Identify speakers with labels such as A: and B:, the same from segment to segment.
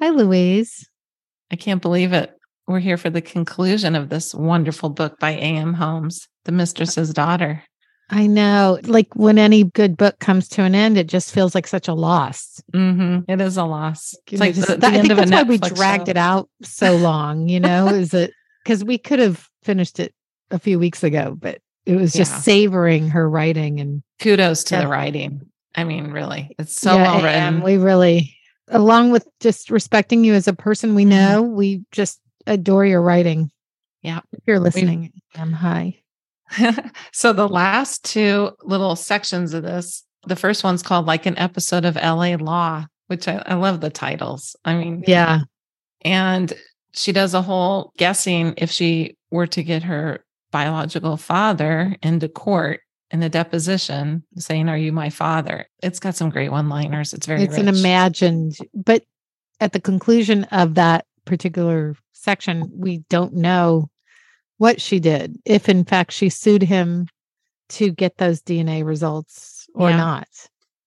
A: Hi, Louise.
B: I can't believe it. We're here for the conclusion of this wonderful book by A.M. Homes, The Mistress's Daughter.
A: I know. Like when any good book comes to an end, it just feels like such a loss.
B: Mm-hmm. It is a loss.
A: It's like the, the I think that's why we dragged show. it out so long, you know, is it because we could have finished it a few weeks ago, but it was just yeah. savoring her writing and
B: kudos to yeah. the writing. I mean, really, it's so yeah, well written.
A: And we really along with just respecting you as a person we mm-hmm. know, we just adore your writing.
B: Yeah.
A: If you're listening, I'm hi.
B: so the last two little sections of this, the first one's called like an episode of LA Law, which I, I love the titles. I mean,
A: yeah.
B: And she does a whole guessing if she were to get her biological father into court in the deposition saying, Are you my father? It's got some great one liners. It's very
A: It's
B: rich.
A: an imagined, but at the conclusion of that particular section, we don't know what she did, if in fact she sued him to get those DNA results or yeah. not.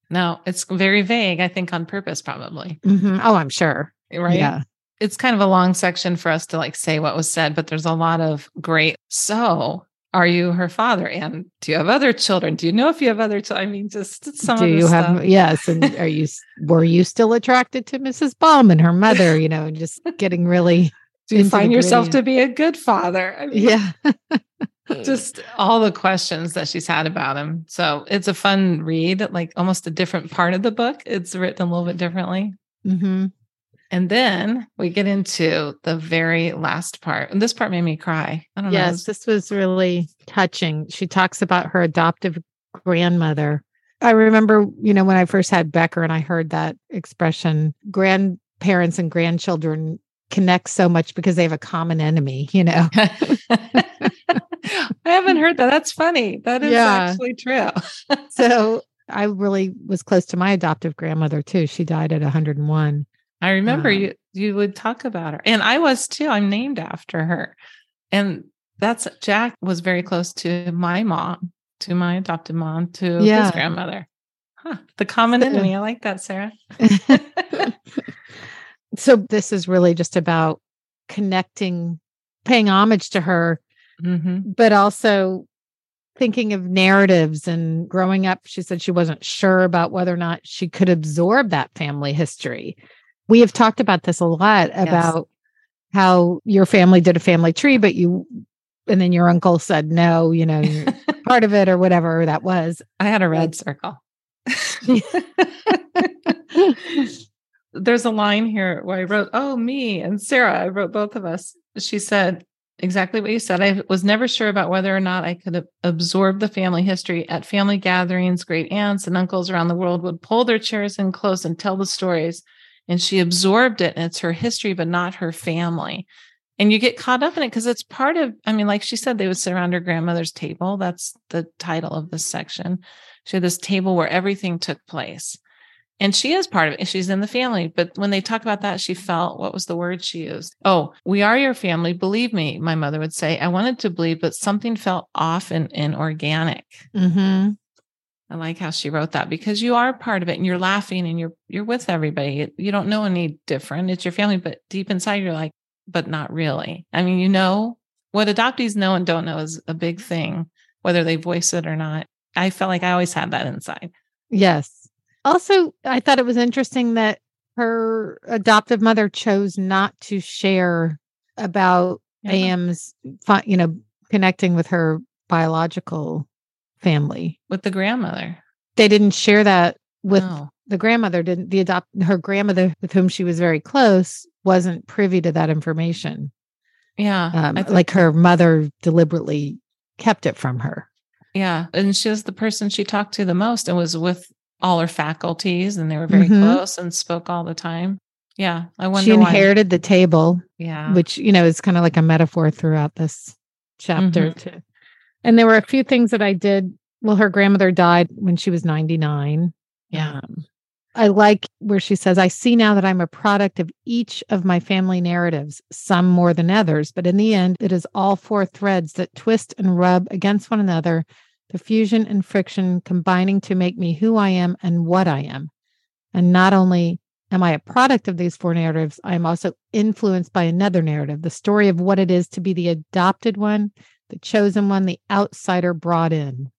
B: No, it's very vague, I think on purpose, probably.
A: Mm-hmm. Oh, I'm sure.
B: Right.
A: Yeah.
B: It's kind of a long section for us to like say what was said, but there's a lot of great. So are you her father? And do you have other children? Do you know if you have other children? I mean, just some do you have
A: yes. And are you were you still attracted to Mrs. Baum and her mother? You know, just getting really
B: do you find yourself to be a good father?
A: I mean, yeah.
B: just all the questions that she's had about him. So it's a fun read, like almost a different part of the book. It's written a little bit differently.
A: Mm-hmm.
B: And then we get into the very last part. And this part made me cry. I don't
A: yes,
B: know.
A: Yes, this was really touching. She talks about her adoptive grandmother. I remember, you know, when I first had Becker and I heard that expression, grandparents and grandchildren connect so much because they have a common enemy, you know.
B: I haven't heard that. That's funny. That is yeah. actually true.
A: so I really was close to my adoptive grandmother too. She died at 101.
B: I remember um, you you would talk about her. And I was too. I'm named after her. And that's Jack was very close to my mom, to my adopted mom, to yeah. his grandmother. Huh. The common enemy. I like that, Sarah.
A: so this is really just about connecting, paying homage to her,
B: mm-hmm.
A: but also thinking of narratives and growing up. She said she wasn't sure about whether or not she could absorb that family history we have talked about this a lot about how your family did a family tree, but you, and then your uncle said, no, you know, part of it or whatever that was.
B: I had a red circle. There's a line here where I wrote, Oh, me and Sarah, I wrote both of us. She said, exactly what you said. I was never sure about whether or not I could absorb the family history at family gatherings. Great aunts and uncles around the world would pull their chairs in close and tell the stories and she absorbed it and it's her history but not her family. And you get caught up in it because it's part of i mean like she said they would sit around her grandmother's table. That's the title of this section. She had this table where everything took place. And she is part of it. She's in the family but when they talk about that she felt what was the word she used? Oh we are your family. Believe me my mother would say. I wanted to believe but something felt off and inorganic.
A: Mm-hmm.
B: I like how she wrote that because you are part of it and you're laughing and you're you're with everybody. You don't know any different. It's your family, but deep inside you're like, but not really. I mean, you know what adoptees know and don't know is a big thing, whether they voice it or not. I felt like I always had that inside.
A: Yes. Also, I thought it was interesting that her adoptive mother chose not to share about yeah. AM's, you know, connecting with her biological family
B: with the grandmother.
A: They didn't share that with no. the grandmother. Didn't the adopt her grandmother with whom she was very close wasn't privy to that information.
B: Yeah,
A: um, like her mother deliberately kept it from her.
B: Yeah, and she was the person she talked to the most, and was with all her faculties, and they were very mm-hmm. close and spoke all the time. Yeah. I wonder
A: she
B: why.
A: inherited the table,
B: Yeah.
A: which, you know, is kind of like a metaphor throughout this chapter
B: Mhm.
A: too. And there were a few things that I did. Well, her grandmother died when she was 99.
B: Yeah.
A: Um, I like where she says, I see now that I'm a product of each of my family narratives, some more than others, but in the end, it is all four threads that twist and rub against one another, the fusion and friction combining to make me who I am and what I am. And not only am I a product of these four narratives, I am also influenced by another narrative, the story of what it is to be the adopted one, the chosen one, the outsider brought in.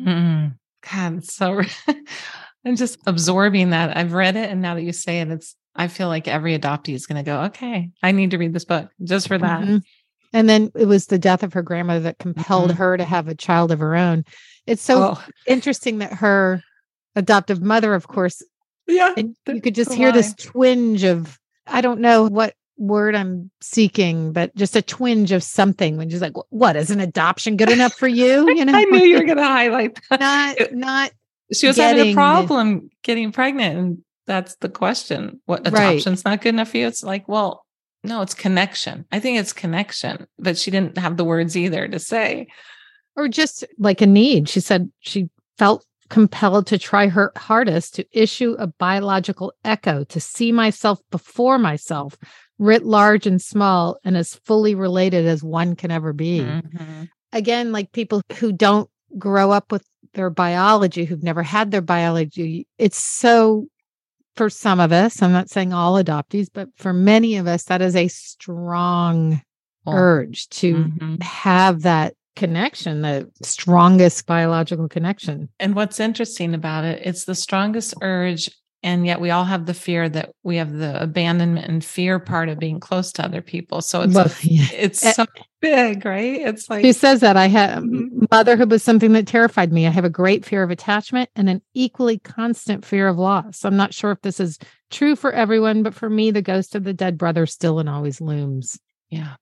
B: Mm. God, so I'm just absorbing that. I've read it, and now that you say it, it's. I feel like every adoptee is going to go, okay, I need to read this book just for that.
A: Mhm. And then it was the death of her grandmother that compelled
B: Mhm.
A: her to have a child of her own. It's so
B: oh,
A: interesting that her adoptive mother, of course,
B: yeah.
A: you could just hear this twinge of, I don't know what word I'm seeking, but just a twinge of something when she's like, what is an adoption good enough for you? You know,
B: I knew you were going to highlight that.
A: not,
B: It-
A: not
B: she was having a problem getting pregnant, and that's the question. What
A: Right.
B: adoption's not good enough for you? It's like, well, no, it's connection. I think it's connection, but she didn't have the words either to say.
A: or just like a need. She said she felt compelled to try her hardest to issue a biological echo, to see myself before myself, writ large and small, and as fully related as one can ever be.
B: Mhm.
A: Again, like people who don't grow up with their biology, who've never had their biology, it's so. For some of us, I'm not saying all adoptees, but for many of us, that is a strong urge to
B: mhm.
A: have that connection, the strongest biological connection.
B: And what's interesting about it, it's the strongest urge. And yet we all have the fear that we have the abandonment and fear part of being close to other people. So it's
A: Well, yeah.
B: it's
A: Eh,
B: so big, right? It's like
A: She says that I had
B: Mhm.
A: motherhood was something that terrified me. I have a great fear of attachment and an equally constant fear of loss. I'm not sure if this is true for everyone, but for me, the ghost of the dead brother still and always looms.
B: yeah.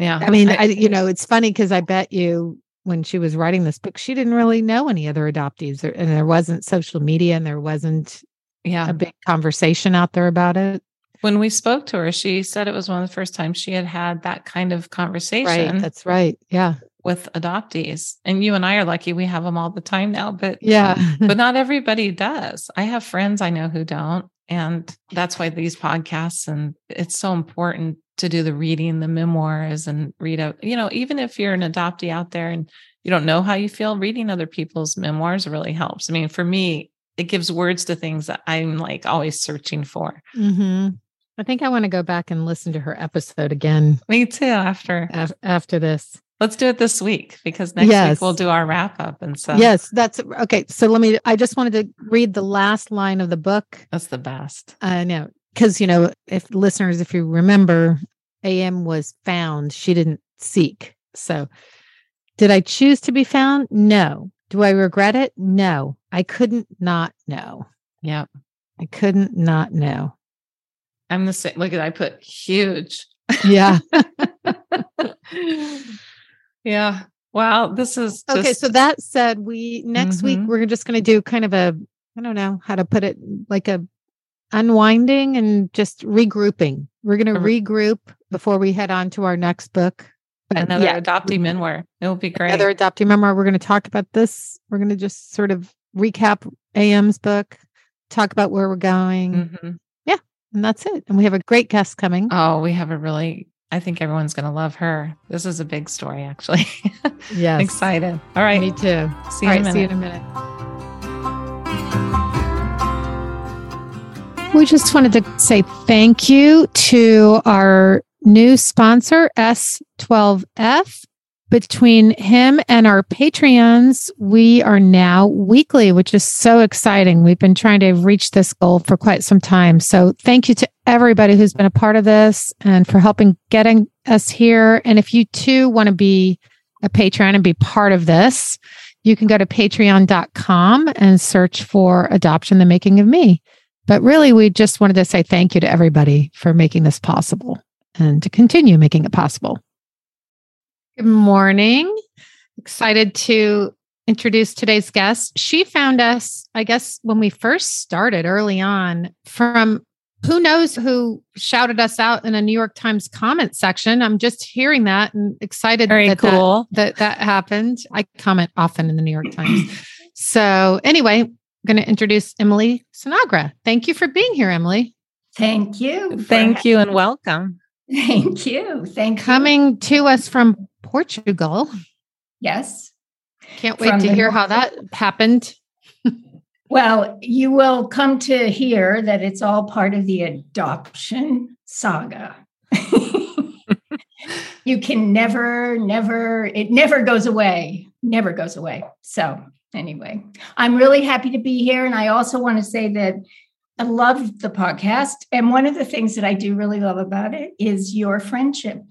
B: Yeah.
A: I mean, I, you know, it's funny because I bet you when she was writing this book, she didn't really know any other adoptees, there- and there wasn't social media, and there wasn't
B: yeah.
A: a big conversation out there about it.
B: When we spoke to her, she said it was one of the first times she had had that kind of conversation
A: Right. That's right. Yeah.
B: with adoptees. And you and I are lucky we have them all the time now, but
A: Yeah.
B: but not everybody does. I have friends I know who don't. And that's why these podcasts and it's so important to do the reading, the memoirs and read out, you know, even if you're an adoptee out there and you don't know how you feel, reading other people's memoirs really helps. I mean, for me, it gives words to things that I'm like always searching for.
A: hmm I think I want to go back and listen to her episode again
B: Me too. After
A: af- after this.
B: let's do it this week because next
A: Yes.
B: week we'll do our wrap up. And so
A: yes, that's okay. So let me, I just wanted to read the last line of the book.
B: that's the best.
A: I know, because, you know, if listeners, if you remember, AM was found, she didn't seek. So did I choose to be found? No. Do I regret it? No. I couldn't not know.
B: Yep.
A: I couldn't not know.
B: I'm the same. Look at I put huge.
A: Yeah.
B: yeah. Wow. This is
A: Okay, so that said, we next week
B: Mhm.
A: we're just going to do kind of a I don't know how to put it like a unwinding and just regrouping. We're going to regroup before we head on to our next book. But
B: another
A: yeah,
B: adoptee memoir. It will be great.
A: another adoptee memoir. We're going to talk about this. We're going to just sort of recap AM's book, talk about where we're going,
B: Mhm.
A: and that's it. And we have a great guest coming.
B: Oh, we have a really. I think everyone's going to love her. This is a big story, actually.
A: yes,
B: Excited. All right.
A: Me too.
B: See
A: All
B: you
A: right, see you in a minute. We just wanted to say thank you to our new sponsor, S12F. Between him and our Patreons, we are now weekly, which is so exciting. We've been trying to reach this goal for quite some time. So thank you to everybody who's been a part of this and for helping getting us here. And if you too want to be a Patreon and be part of this, you can go to patreon.com and search for Adoption the Making of Me. But really, we just wanted to say thank you to everybody for making this possible and to continue making it possible. Good morning. Excited to introduce today's guest. She found us, I guess, when we first started early on from who knows who shouted us out in a New York Times comment section. I'm just hearing that and excited
B: Very
A: that,
B: cool.
A: that, that that happened. I comment often in the New York Times. so anyway, I'm going to introduce Emily Sinagra. Thank you for being here, Emily.
C: Thank you.
B: Thank you and welcome.
C: Thank you. Thank you.
A: Coming to us from Portugal.
C: Yes.
A: Can't wait
C: From
A: to hear
C: north.
A: how that happened.
C: Well, you will come to hear that it's all part of the adoption saga. you can never, never, it never goes away, never goes away. So, anyway, I'm really happy to be here. And I also want to say that I love the podcast. And one of the things that I do really love about it is your friendship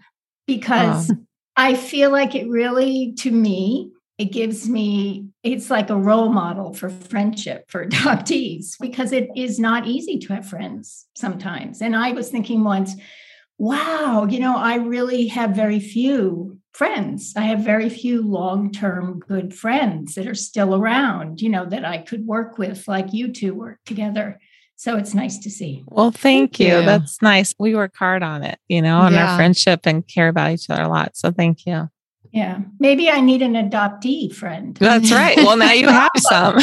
C: because I feel like it really, to me, it gives me, it's like a role model for friendship for adoptees because it is not easy to have friends sometimes. And I was thinking once, wow, you know, I really have very few friends. I have very few long term good friends that are still around, you know, that I could work with, like you two work together. So it's nice to see.
B: Well, thank,
A: Thank
B: you.
A: you.
B: That's nice. We work hard on it, you know, on
A: Yeah.
B: our friendship and care about each other a lot. So thank you.
C: Yeah. Maybe I need an adoptee friend.
B: That's right. Well, now you have some.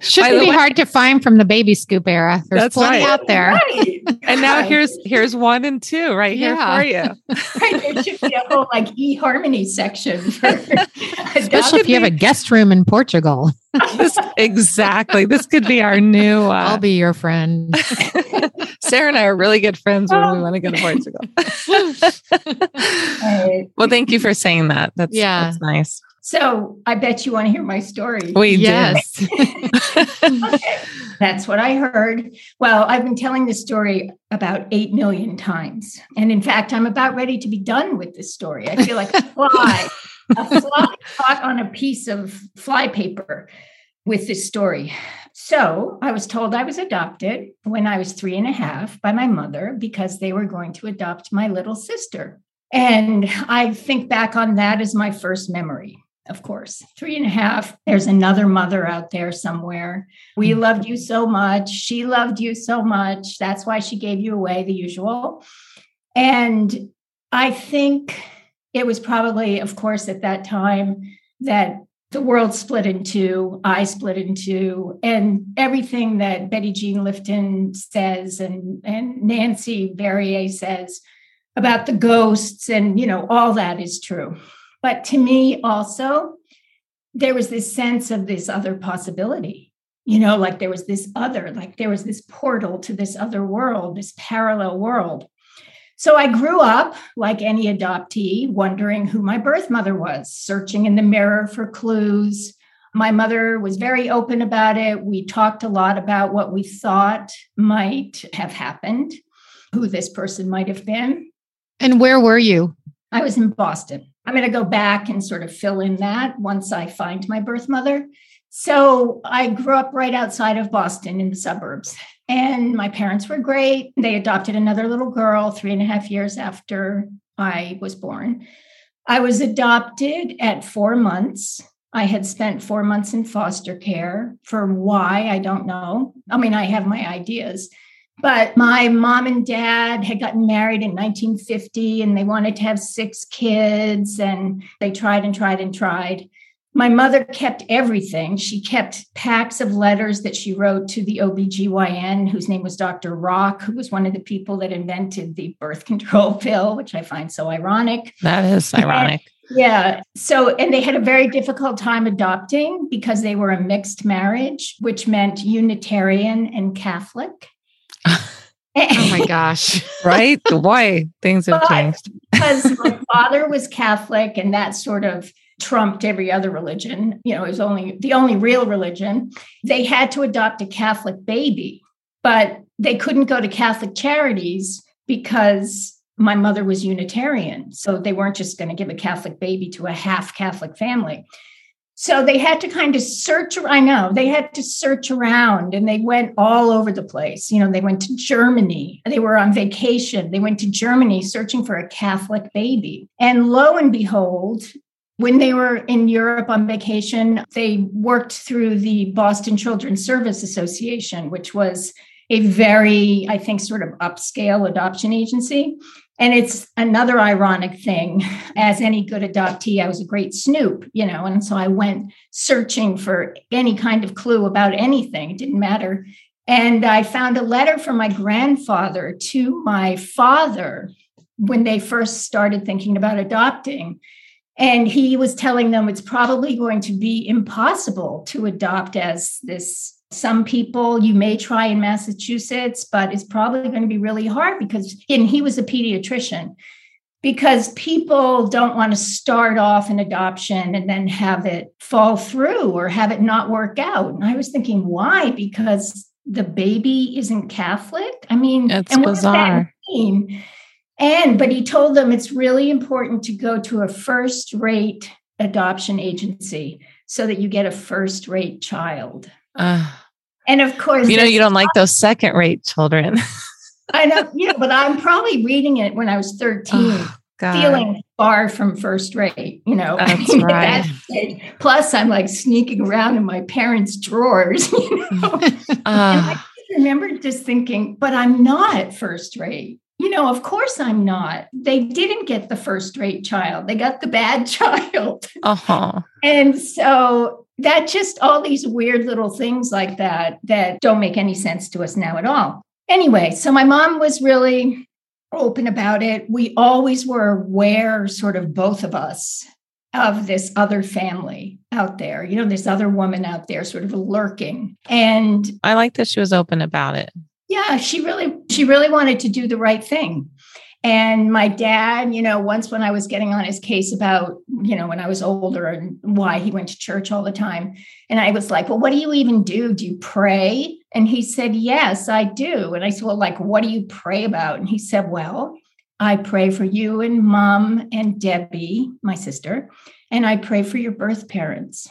A: Shouldn't be
B: way-
A: hard to find from the baby scoop era. There's
B: That's
A: plenty
B: right.
A: out there.
C: Right.
B: And now here's here's one and two right
A: Yeah.
B: here for you.
C: Right, there should be a whole like eHarmony section for
A: Especially if you have a guest room in Portugal.
B: This, exactly. This could be our new
A: I'll
B: uh,
A: be your friend.
B: Sarah and I are really good friends when we want to go to Portugal.
C: Right.
B: well, thank you for saying that. That's
A: Yeah.
B: that's nice.
C: So I bet you want to hear my story.
B: We
A: yes.
C: okay. That's what I heard. Well, I've been telling this story about 8 million times. And in fact, I'm about ready to be done with this story. I feel like a fly, a fly caught on a piece of fly paper with this story. So I was told I was adopted when I was three and a half by my mother because they were going to adopt my little sister. And I think back on that as my first memory. Of course, three and a half. There's another mother out there somewhere. We mm. loved you so much. She loved you so much. That's why she gave you away, the usual. And I think it was probably, of course, at that time that the world split in two, I split in two, and everything that Betty Jean Lifton says and, and Nancy Verrier says about the ghosts and, you know, all that is true. But to me, also, there was this sense of this other possibility you know like there was this other like there was this portal to this other world this parallel world so i grew up like any adoptee wondering who my birth mother was searching in the mirror for clues my mother was very open about it we talked a lot about what we thought might have happened who this person might have been
A: and where were you?
C: I was in Boston. I'm going to go back and sort of fill in that once I find my birth mother. So I grew up right outside of Boston in the suburbs, and my parents were great. They adopted another little girl three and a half years after I was born. I was adopted at four months. I had spent four months in foster care for why, I don't know. I mean, I have my ideas. But my mom and dad had gotten married in 1950 and they wanted to have six kids and they tried and tried and tried. My mother kept everything. She kept packs of letters that she wrote to the OBGYN, whose name was Dr. Rock, who was one of the people that invented the birth control pill, which I find so ironic.
B: That is ironic.
C: Yeah. So, and they had a very difficult time adopting because they were a mixed marriage, which meant Unitarian and Catholic.
A: Oh my gosh.
B: right? Boy, things have
C: But-
B: changed.
C: because my father was Catholic and that sort of trumped every other religion. You know, it was only the only real religion. They had to adopt a Catholic baby, but they couldn't go to Catholic charities because my mother was Unitarian. So they weren't just going to give a Catholic baby to a half Catholic family. So they had to kind of search. I know they had to search around and they went all over the place. You know, they went to Germany. They were on vacation. They went to Germany searching for a Catholic baby. And lo and behold, when they were in Europe on vacation, they worked through the Boston Children's Service Association, which was a very, I think, sort of upscale adoption agency. And it's another ironic thing. As any good adoptee, I was a great snoop, you know, and so I went searching for any kind of clue about anything. It didn't matter. And I found a letter from my grandfather to my father when they first started thinking about adopting. And he was telling them it's probably going to be impossible to adopt as this some people you may try in Massachusetts, but it's probably going to be really hard because, and he was a pediatrician, because people don't want to start off an adoption and then have it fall through or have it not work out. And I was thinking, why? Because the baby isn't Catholic? I mean,
B: it's and bizarre.
C: And, but he told them it's really important to go to a first rate adoption agency so that you get a first rate child. Uh, and of course,
B: you know, you don't like those second rate children.
C: I know, yeah, but I'm probably reading it when I was 13, oh, feeling far from first rate, you know.
B: That's right.
C: Plus, I'm like sneaking around in my parents' drawers, you know. Uh, and I remember just thinking, but I'm not first rate. You know, of course I'm not. They didn't get the first rate child, they got the bad child.
B: Uh-huh.
C: And so that just all these weird little things like that that don't make any sense to us now at all. Anyway, so my mom was really open about it. We always were aware, sort of both of us, of this other family out there, you know, this other woman out there sort of lurking. And
B: I like that she was open about it.
C: Yeah, she really, she really wanted to do the right thing. And my dad, you know, once when I was getting on his case about, you know, when I was older and why he went to church all the time. And I was like, well, what do you even do? Do you pray? And he said, yes, I do. And I said, well, like, what do you pray about? And he said, well, I pray for you and mom and Debbie, my sister, and I pray for your birth parents.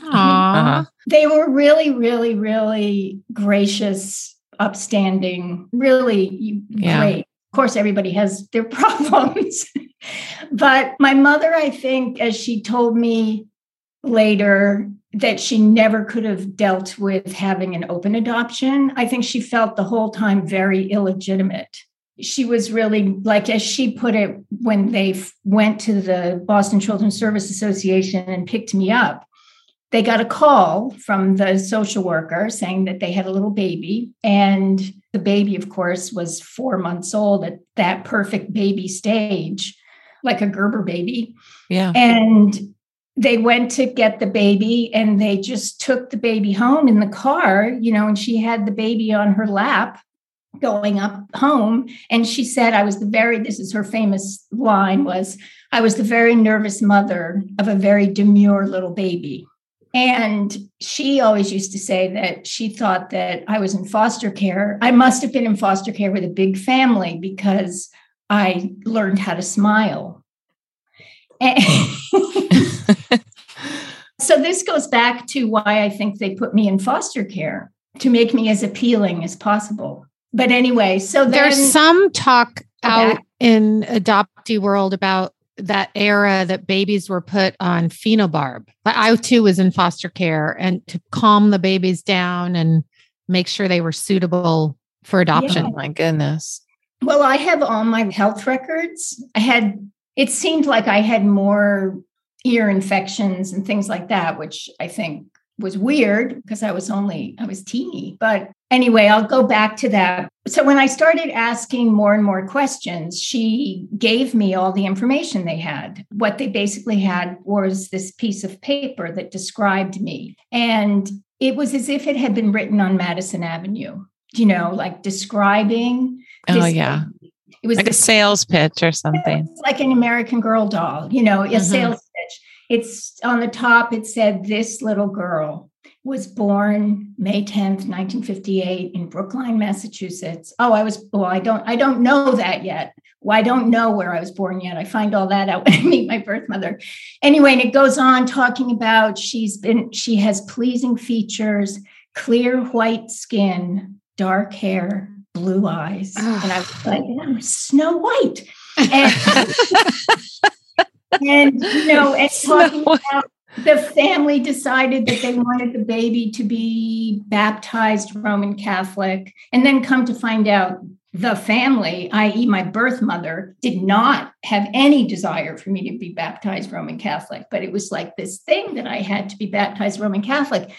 A: Aww. Uh-huh.
C: They were really, really, really gracious, upstanding, really yeah. great of course, everybody has their problems. but my mother, I think, as she told me later, that she never could have dealt with having an open adoption. I think she felt the whole time very illegitimate. She was really, like, as she put it, when they went to the Boston Children's Service Association and picked me up, they got a call from the social worker saying that they had a little baby and the baby, of course, was four months old at that perfect baby stage, like a Gerber baby.
B: Yeah.
C: And they went to get the baby and they just took the baby home in the car, you know, and she had the baby on her lap going up home. And she said, I was the very, this is her famous line was, I was the very nervous mother of a very demure little baby. And she always used to say that she thought that I was in foster care. I must have been in foster care with a big family because I learned how to smile. so this goes back to why I think they put me in foster care to make me as appealing as possible. But anyway, so then,
A: there's some talk out in adoptee world about that era that babies were put on phenobarb. I too was in foster care and to calm the babies down and make sure they were suitable for adoption.
B: Yeah. My goodness.
C: Well, I have all my health records. I had, it seemed like I had more ear infections and things like that, which I think was weird because I was only, I was teeny. But anyway, I'll go back to that. So when I started asking more and more questions, she gave me all the information they had. What they basically had was this piece of paper that described me. And it was as if it had been written on Madison Avenue, you know, like describing.
B: Oh, yeah. It was like a sales pitch or something.
C: Like an American Girl doll, you know, a mm-hmm. sales. It's on the top, it said, This little girl was born May 10th, 1958 in Brookline, Massachusetts. Oh, I was, well, I don't, I don't know that yet. Well, I don't know where I was born yet. I find all that out when I meet my birth mother. Anyway, and it goes on talking about she's been, she has pleasing features, clear white skin, dark hair, blue eyes. And I was like, I'm Snow White. And, and you know, and talking about the family decided that they wanted the baby to be baptized Roman Catholic, and then come to find out the family, i.e., my birth mother, did not have any desire for me to be baptized Roman Catholic, but it was like this thing that I had to be baptized Roman Catholic.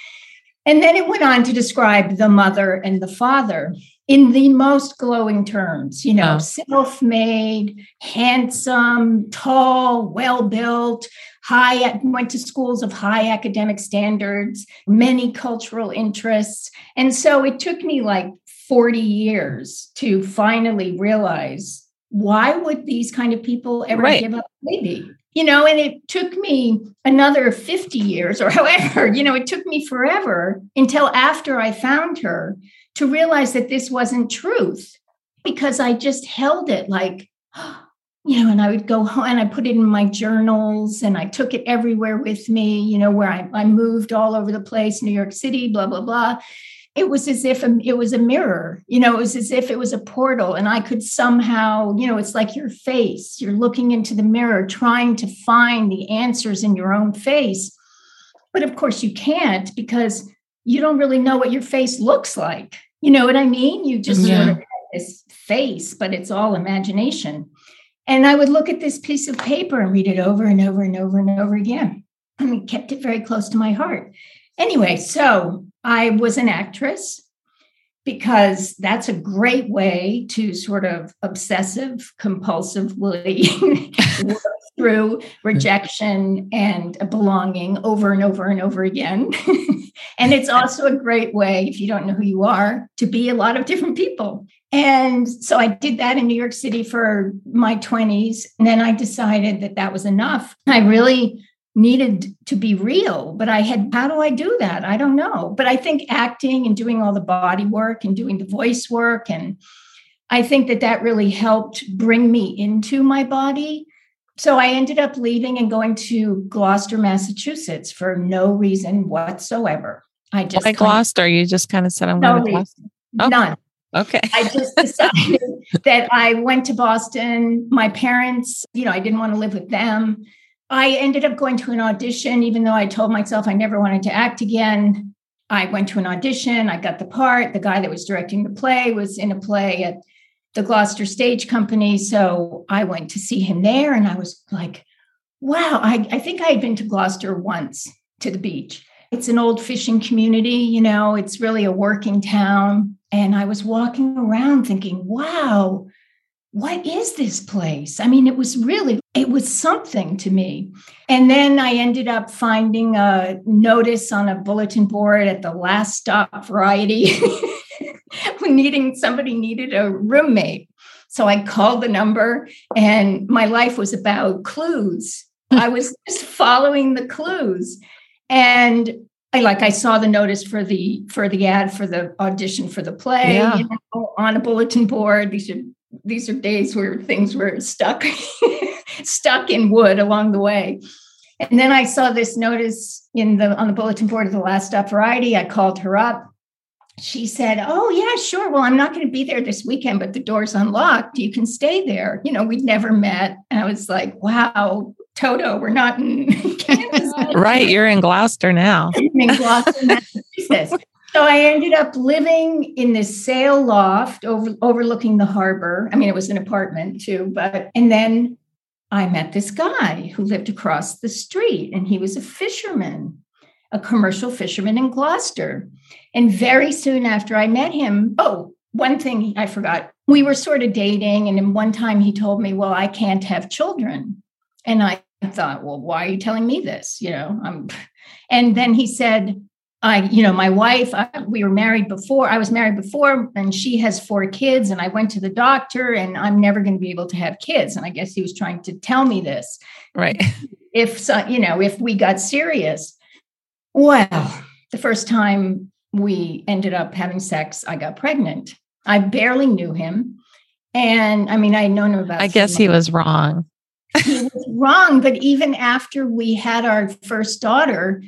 C: And then it went on to describe the mother and the father in the most glowing terms, you know, oh. self made, handsome, tall, well built, high, went to schools of high academic standards, many cultural interests. And so it took me like 40 years to finally realize why would these kind of people ever right. give up baby? You know, and it took me another 50 years or however, you know, it took me forever until after I found her to realize that this wasn't truth because I just held it like, you know, and I would go home and I put it in my journals and I took it everywhere with me, you know, where I, I moved all over the place, New York City, blah, blah, blah. It was as if it was a mirror, you know, it was as if it was a portal and I could somehow, you know, it's like your face. You're looking into the mirror, trying to find the answers in your own face. But of course, you can't because you don't really know what your face looks like. You know what I mean? You just yeah. sort of have this face, but it's all imagination. And I would look at this piece of paper and read it over and over and over and over again. I mean, kept it very close to my heart. Anyway, so I was an actress because that's a great way to sort of obsessive compulsively work through rejection and belonging over and over and over again. and it's also a great way, if you don't know who you are, to be a lot of different people. And so I did that in New York City for my 20s. And then I decided that that was enough. I really needed to be real, but I had, how do I do that? I don't know. But I think acting and doing all the body work and doing the voice work and I think that that really helped bring me into my body so I ended up leaving and going to Gloucester, Massachusetts for no reason whatsoever. I just
B: Why Gloucester? You just kind of said I'm no going to Gloucester.
C: Okay. None.
B: Okay.
C: I just decided that I went to Boston. My parents, you know, I didn't want to live with them. I ended up going to an audition, even though I told myself I never wanted to act again. I went to an audition. I got the part. The guy that was directing the play was in a play at the Gloucester Stage Company. So I went to see him there and I was like, wow, I, I think I had been to Gloucester once to the beach. It's an old fishing community, you know, it's really a working town. And I was walking around thinking, wow, what is this place? I mean, it was really, it was something to me. And then I ended up finding a notice on a bulletin board at the last stop variety needing somebody needed a roommate. So I called the number and my life was about clues. I was just following the clues. And I like I saw the notice for the for the ad for the audition for the play yeah. you know, on a bulletin board. These are these are days where things were stuck stuck in wood along the way. And then I saw this notice in the on the bulletin board of the last stop variety. I called her up she said, Oh, yeah, sure. Well, I'm not going to be there this weekend, but the door's unlocked. You can stay there. You know, we'd never met. And I was like, Wow, Toto, we're not in Kansas.
B: right. You're in Gloucester now.
C: in Gloucester, Massachusetts. So I ended up living in this sail loft over, overlooking the harbor. I mean, it was an apartment too, but, and then I met this guy who lived across the street and he was a fisherman a commercial fisherman in Gloucester. And very soon after I met him, oh, one thing I forgot. We were sort of dating, and in one time he told me, Well, I can't have children. And I thought, Well, why are you telling me this? You know, I'm um, and then he said, I, you know, my wife, I, we were married before. I was married before, and she has four kids. And I went to the doctor, and I'm never going to be able to have kids. And I guess he was trying to tell me this,
B: right?
C: If so, you know, if we got serious, well, the first time we ended up having sex, I got pregnant. I barely knew him. And I mean, I had known him about.
B: I guess he was wrong.
C: he was wrong. But even after we had our first daughter,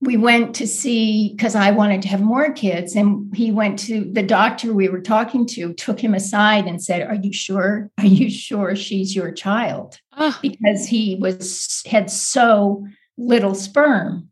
C: we went to see because I wanted to have more kids. And he went to the doctor we were talking to, took him aside and said, Are you sure? Are you sure she's your child? Oh. Because he was had so little sperm.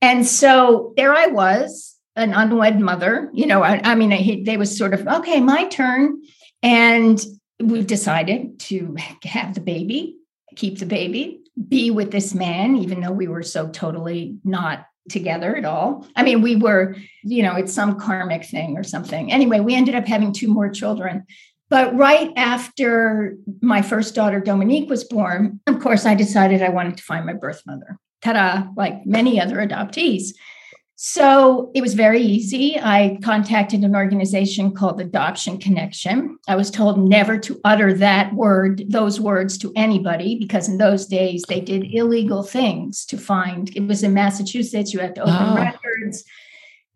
C: And so there I was, an unwed mother. You know, I, I mean, I, they was sort of, okay, my turn. And we decided to have the baby, keep the baby, be with this man, even though we were so totally not together at all. I mean, we were, you know, it's some karmic thing or something. Anyway, we ended up having two more children. But right after my first daughter, Dominique, was born, of course, I decided I wanted to find my birth mother. Ta da, like many other adoptees. So it was very easy. I contacted an organization called Adoption Connection. I was told never to utter that word, those words to anybody, because in those days they did illegal things to find. It was in Massachusetts, you had to open oh. records.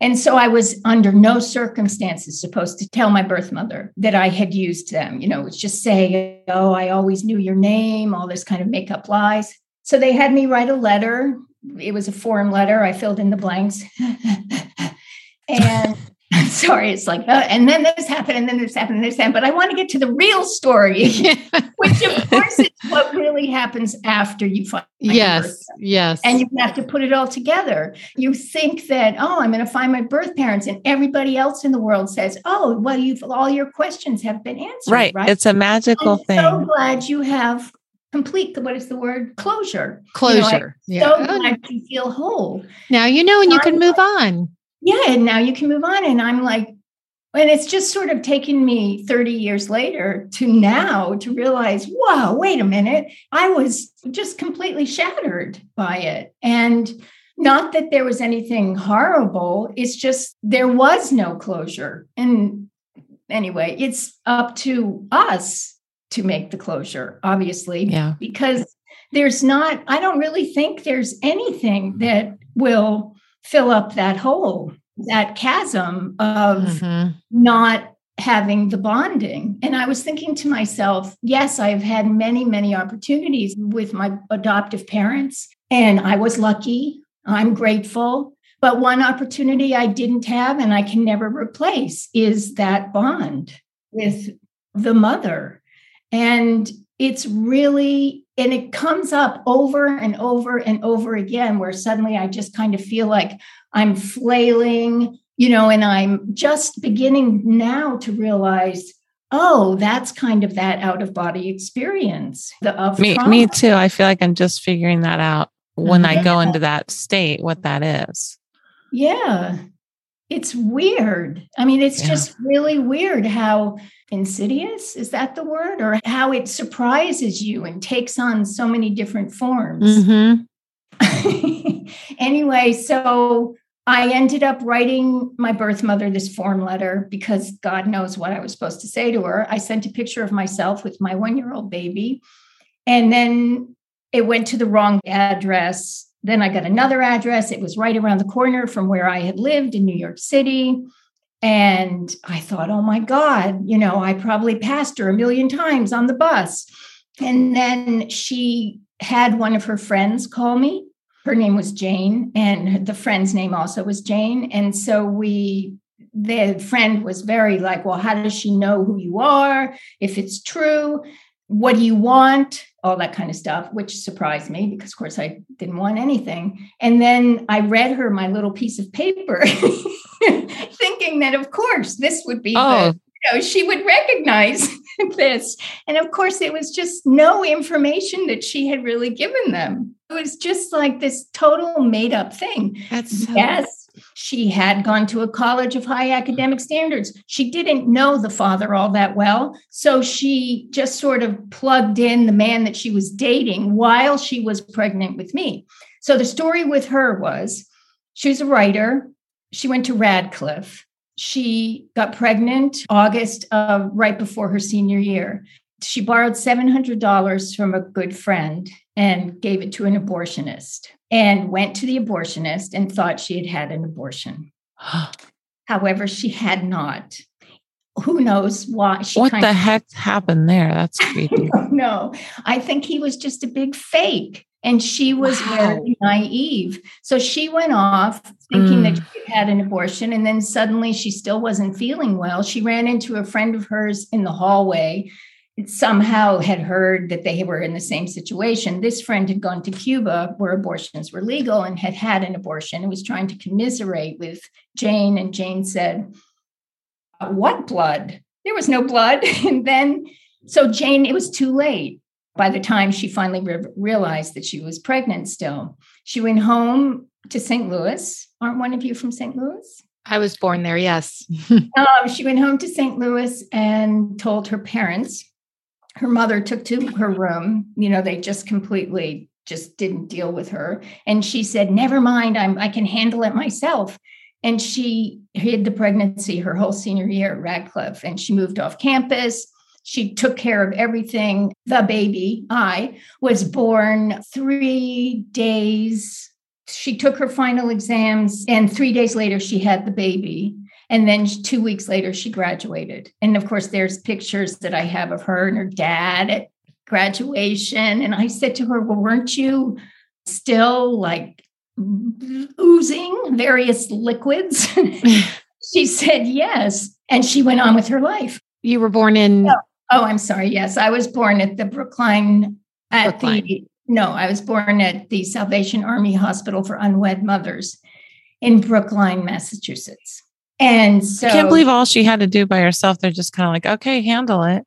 C: And so I was under no circumstances supposed to tell my birth mother that I had used them. You know, it's just say, oh, I always knew your name, all this kind of make up lies. So they had me write a letter it was a form letter. I filled in the blanks. and sorry, it's like, uh, and then this happened, and then this happened, and this happened. But I want to get to the real story, which of course is what really happens after you find.
A: Yes, yes.
C: And you have to put it all together. You think that, oh, I'm going to find my birth parents, and everybody else in the world says, oh, well, you've all your questions have been answered.
D: Right. right? It's a magical
C: I'm
D: thing.
C: So glad you have complete what is the word? Closure.
A: Closure
C: you know, yeah. so oh, glad you feel whole.
A: Now you know and you can move on.
C: Yeah and now you can move on and i'm like and it's just sort of taken me 30 years later to now to realize whoa wait a minute. I was just completely shattered by it. And not that there was anything horrible it's just there was no closure. And anyway it's up to us to make the closure, obviously.
A: Yeah.
C: Because there's not, I don't really think there's anything that will fill up that hole, that chasm of mm-hmm. not having the bonding. And I was thinking to myself, yes, I've had many, many opportunities with my adoptive parents, and I was lucky. I'm grateful. But one opportunity I didn't have and I can never replace is that bond with the mother and it's really, and it comes up over and over and over again, where suddenly I just kind of feel like I'm flailing, you know, and I'm just beginning now to realize oh that's kind of that out of body experience the
D: me, me too. I feel like i'm just figuring that out when yeah. i go into that state what that is.
C: Yeah it's weird. I mean it's yeah. just really weird how insidious is that the word? Or how it surprises you and takes on so many different forms.
A: Mm-hmm.
C: anyway so i ended up writing my birth mother this form letter because god knows what i was supposed to say to her. I sent a picture of myself with my one year old baby and then it went to the wrong address then i got another address it was right around the corner from where i had lived in new york city and I thought, oh my God, you know, I probably passed her a million times on the bus. And then she had one of her friends call me. Her name was Jane, and the friend's name also was Jane. And so we, the friend was very like, well, how does she know who you are? If it's true, what do you want? All that kind of stuff, which surprised me because, of course, I didn't want anything. And then I read her my little piece of paper. thinking that, of course, this would be oh. the, you know, she would recognize this. And of course, it was just no information that she had really given them. It was just like this total made up thing.
A: That's so-
C: yes. She had gone to a college of high academic standards. She didn't know the father all that well. So she just sort of plugged in the man that she was dating while she was pregnant with me. So the story with her was she was a writer she went to Radcliffe. She got pregnant August of right before her senior year. She borrowed $700 from a good friend and gave it to an abortionist and went to the abortionist and thought she had had an abortion. However, she had not. Who knows why?
D: She what the heck happened there? That's creepy.
C: no, I think he was just a big fake. And she was wow. very naive. So she went off thinking mm. that she had an abortion. And then suddenly she still wasn't feeling well. She ran into a friend of hers in the hallway somehow had heard that they were in the same situation. This friend had gone to Cuba where abortions were legal and had had an abortion and was trying to commiserate with Jane. And Jane said, What blood? There was no blood. and then, so Jane, it was too late. By the time she finally re- realized that she was pregnant still, she went home to St. Louis. Aren't one of you from St. Louis?
A: I was born there, yes.
C: um, she went home to St. Louis and told her parents her mother took to her room you know they just completely just didn't deal with her. And she said never mind i'm i can handle it myself. And she hid the pregnancy her whole senior year at radcliffe and she moved off campus. She took care of everything. The baby i was born three days she took her final exams and three days later she had the baby and then two weeks later, she graduated. And of course, there's pictures that I have of her and her dad at graduation. And I said to her, Well, weren't you still like oozing various liquids? she said, Yes. And she went on with her life.
A: You were born in.
C: Oh, oh I'm sorry. Yes, I was born at the Brookline, at Brookline. the, no, I was born at the Salvation Army Hospital for Unwed Mothers in Brookline, Massachusetts. And so
D: I can't believe all she had to do by herself. They're just kind of like, okay, handle it.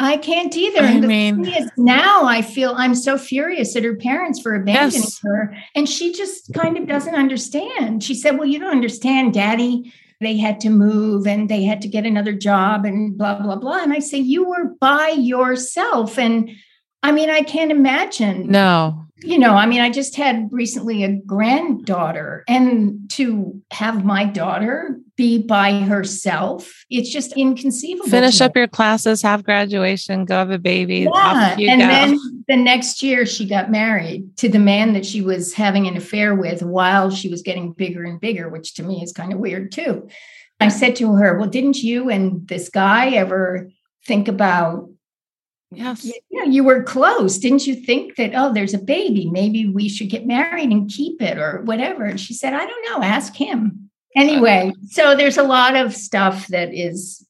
C: I can't either. I and mean, is, now I feel I'm so furious at her parents for abandoning yes. her. And she just kind of doesn't understand. She said, Well, you don't understand, daddy. They had to move and they had to get another job and blah, blah, blah. And I say, You were by yourself. And I mean, I can't imagine.
D: No.
C: You know, I mean, I just had recently a granddaughter, and to have my daughter be by herself, it's just inconceivable.
D: Finish up your classes, have graduation, go have a baby.
C: Yeah. and go. then the next year, she got married to the man that she was having an affair with while she was getting bigger and bigger, which to me is kind of weird too. I said to her, Well, didn't you and this guy ever think about
D: Yes.
C: You, you, know, you were close. Didn't you think that, oh, there's a baby. Maybe we should get married and keep it or whatever? And she said, I don't know. Ask him. Anyway, so there's a lot of stuff that is,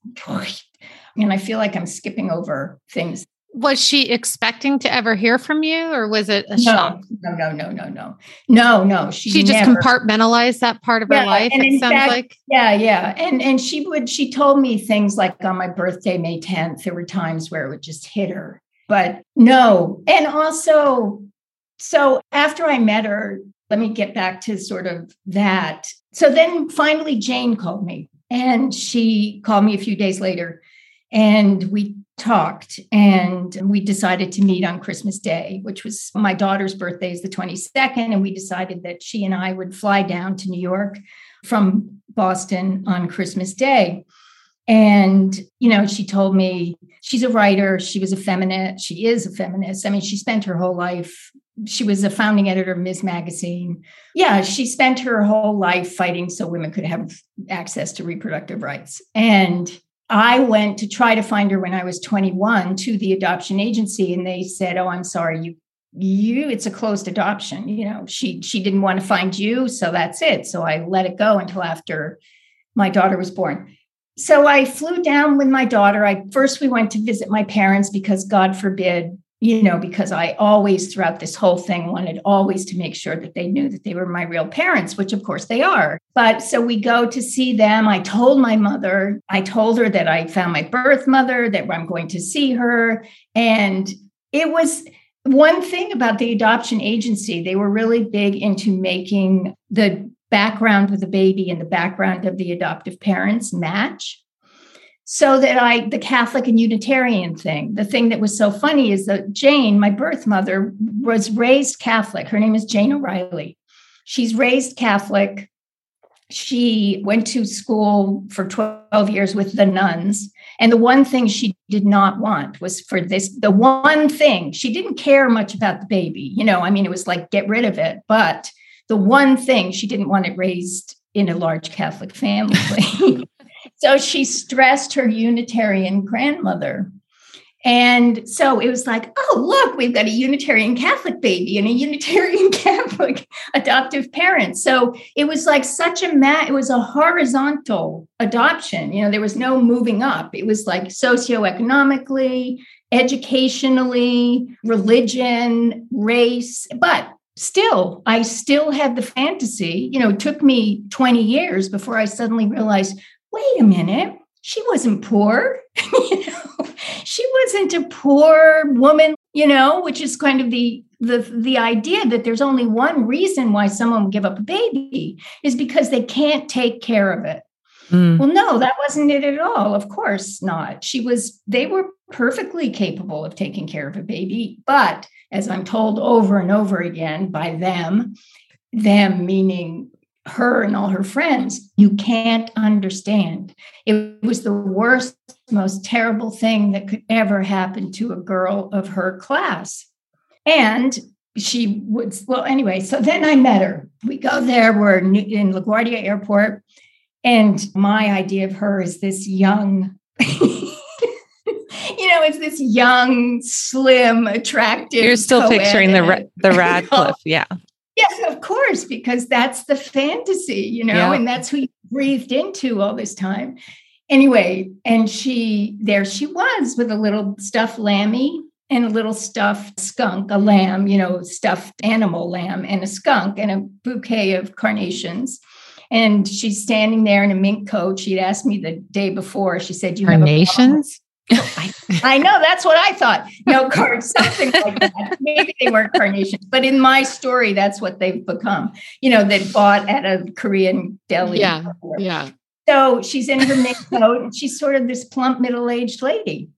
C: and I feel like I'm skipping over things
A: was she expecting to ever hear from you or was it a
C: no,
A: shock?
C: No, no, no, no, no. No, no.
A: She, she just never. compartmentalized that part of yeah, her life. it sounds fact, like.
C: Yeah, yeah. And and she would she told me things like on my birthday, May 10th, there were times where it would just hit her. But no. And also, so after I met her, let me get back to sort of that. So then finally Jane called me and she called me a few days later and we talked and we decided to meet on Christmas Day, which was my daughter's birthday is the 22nd. And we decided that she and I would fly down to New York from Boston on Christmas Day. And, you know, she told me she's a writer, she was a feminist, she is a feminist. I mean, she spent her whole life, she was a founding editor of Ms. Magazine. Yeah, she spent her whole life fighting so women could have access to reproductive rights. And I went to try to find her when I was 21 to the adoption agency, and they said, "Oh, I'm sorry, you you it's a closed adoption. You know, she she didn't want to find you, so that's it. So I let it go until after my daughter was born." So I flew down with my daughter. I first we went to visit my parents because God forbid you know, because I always, throughout this whole thing, wanted always to make sure that they knew that they were my real parents, which of course they are. But so we go to see them. I told my mother, I told her that I found my birth mother, that I'm going to see her. And it was one thing about the adoption agency, they were really big into making the background of the baby and the background of the adoptive parents match so that I, the Catholic and Unitarian thing, the thing that was so funny is that Jane, my birth mother, was raised Catholic. Her name is Jane O'Reilly. She's raised Catholic. She went to school for 12 years with the nuns. And the one thing she did not want was for this, the one thing she didn't care much about the baby. You know, I mean, it was like, get rid of it. But the one thing she didn't want it raised in a large Catholic family. So she stressed her Unitarian grandmother. And so it was like, oh, look, we've got a Unitarian Catholic baby and a Unitarian Catholic adoptive parent. So it was like such a mat, it was a horizontal adoption. You know, there was no moving up. It was like socioeconomically, educationally, religion, race, but still, I still had the fantasy. You know, it took me 20 years before I suddenly realized wait a minute, she wasn't poor. you know, she wasn't a poor woman, you know, which is kind of the the the idea that there's only one reason why someone would give up a baby is because they can't take care of it. Mm. Well, no, that wasn't it at all. Of course not. She was, they were perfectly capable of taking care of a baby. But as I'm told over and over again by them, them meaning her and all her friends, you can't understand. It was the worst, most terrible thing that could ever happen to a girl of her class. And she would, well, anyway, so then I met her. We go there, we're in LaGuardia Airport. And my idea of her is this young, you know, it's this young, slim, attractive.
D: You're still picturing the the Radcliffe, yeah.
C: Yes, of course, because that's the fantasy, you know, yeah. and that's who you breathed into all this time. Anyway, and she, there she was with a little stuffed lammy and a little stuffed skunk, a lamb, you know, stuffed animal lamb, and a skunk and a bouquet of carnations. And she's standing there in a mink coat. She'd asked me the day before. She said, "You
A: carnations."
C: Oh, I, I, know that's what I thought. No cards, something like that. Maybe they weren't carnations, but in my story, that's what they've become. You know, that bought at a Korean deli.
A: Yeah, yeah.
C: So she's in her mink coat, and she's sort of this plump, middle-aged lady.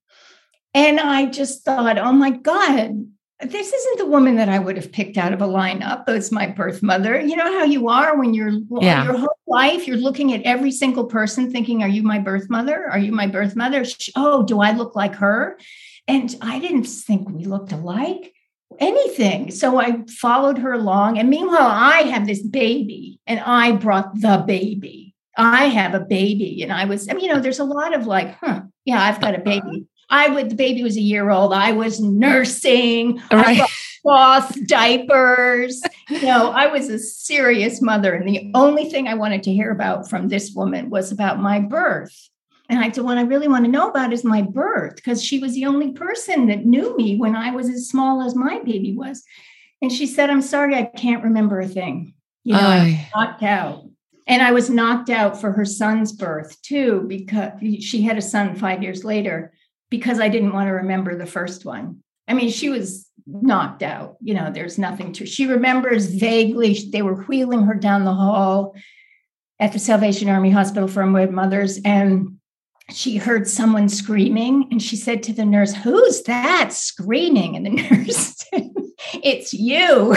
C: And I just thought, oh my God, this isn't the woman that I would have picked out of a lineup. It's my birth mother. You know how you are when you're yeah. your whole life, you're looking at every single person thinking, Are you my birth mother? Are you my birth mother? Oh, do I look like her? And I didn't think we looked alike anything. So I followed her along. And meanwhile, I have this baby and I brought the baby. I have a baby. And I was, I mean, you know, there's a lot of like, huh, yeah, I've got a uh-huh. baby. I would, the baby was a year old. I was nursing. Right. cloth diapers. You know, I was a serious mother. And the only thing I wanted to hear about from this woman was about my birth. And I said, What I really want to know about is my birth, because she was the only person that knew me when I was as small as my baby was. And she said, I'm sorry, I can't remember a thing. You know, I was knocked out. And I was knocked out for her son's birth too, because she had a son five years later because I didn't want to remember the first one. I mean, she was knocked out. You know, there's nothing to. She remembers vaguely they were wheeling her down the hall at the Salvation Army Hospital for Unwed Mothers, and she heard someone screaming, and she said to the nurse, "Who's that screaming?" And the nurse said, "It's you."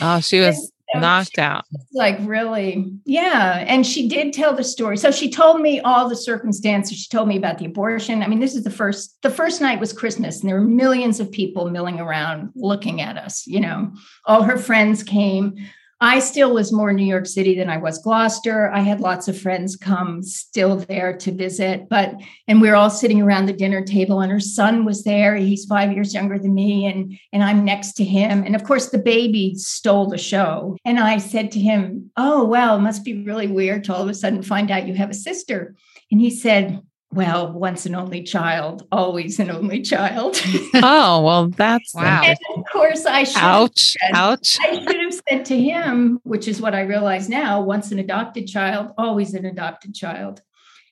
D: Oh, she was knocked out.
C: Like really, yeah. And she did tell the story. So she told me all the circumstances. She told me about the abortion. I mean, this is the first. The first night was Christmas, and there were millions of people milling around looking at us. You know, all her friends came. I still was more New York City than I was Gloucester. I had lots of friends come still there to visit, but and we were all sitting around the dinner table and her son was there. He's 5 years younger than me and and I'm next to him. And of course the baby stole the show. And I said to him, "Oh, well, it must be really weird to all of a sudden find out you have a sister." And he said, well, mm-hmm. once an only child, always an only child.
D: oh, well, that's
A: wow.
C: And of course, I should
D: ouch, said, ouch.
C: I should have said to him, which is what I realize now once an adopted child, always an adopted child.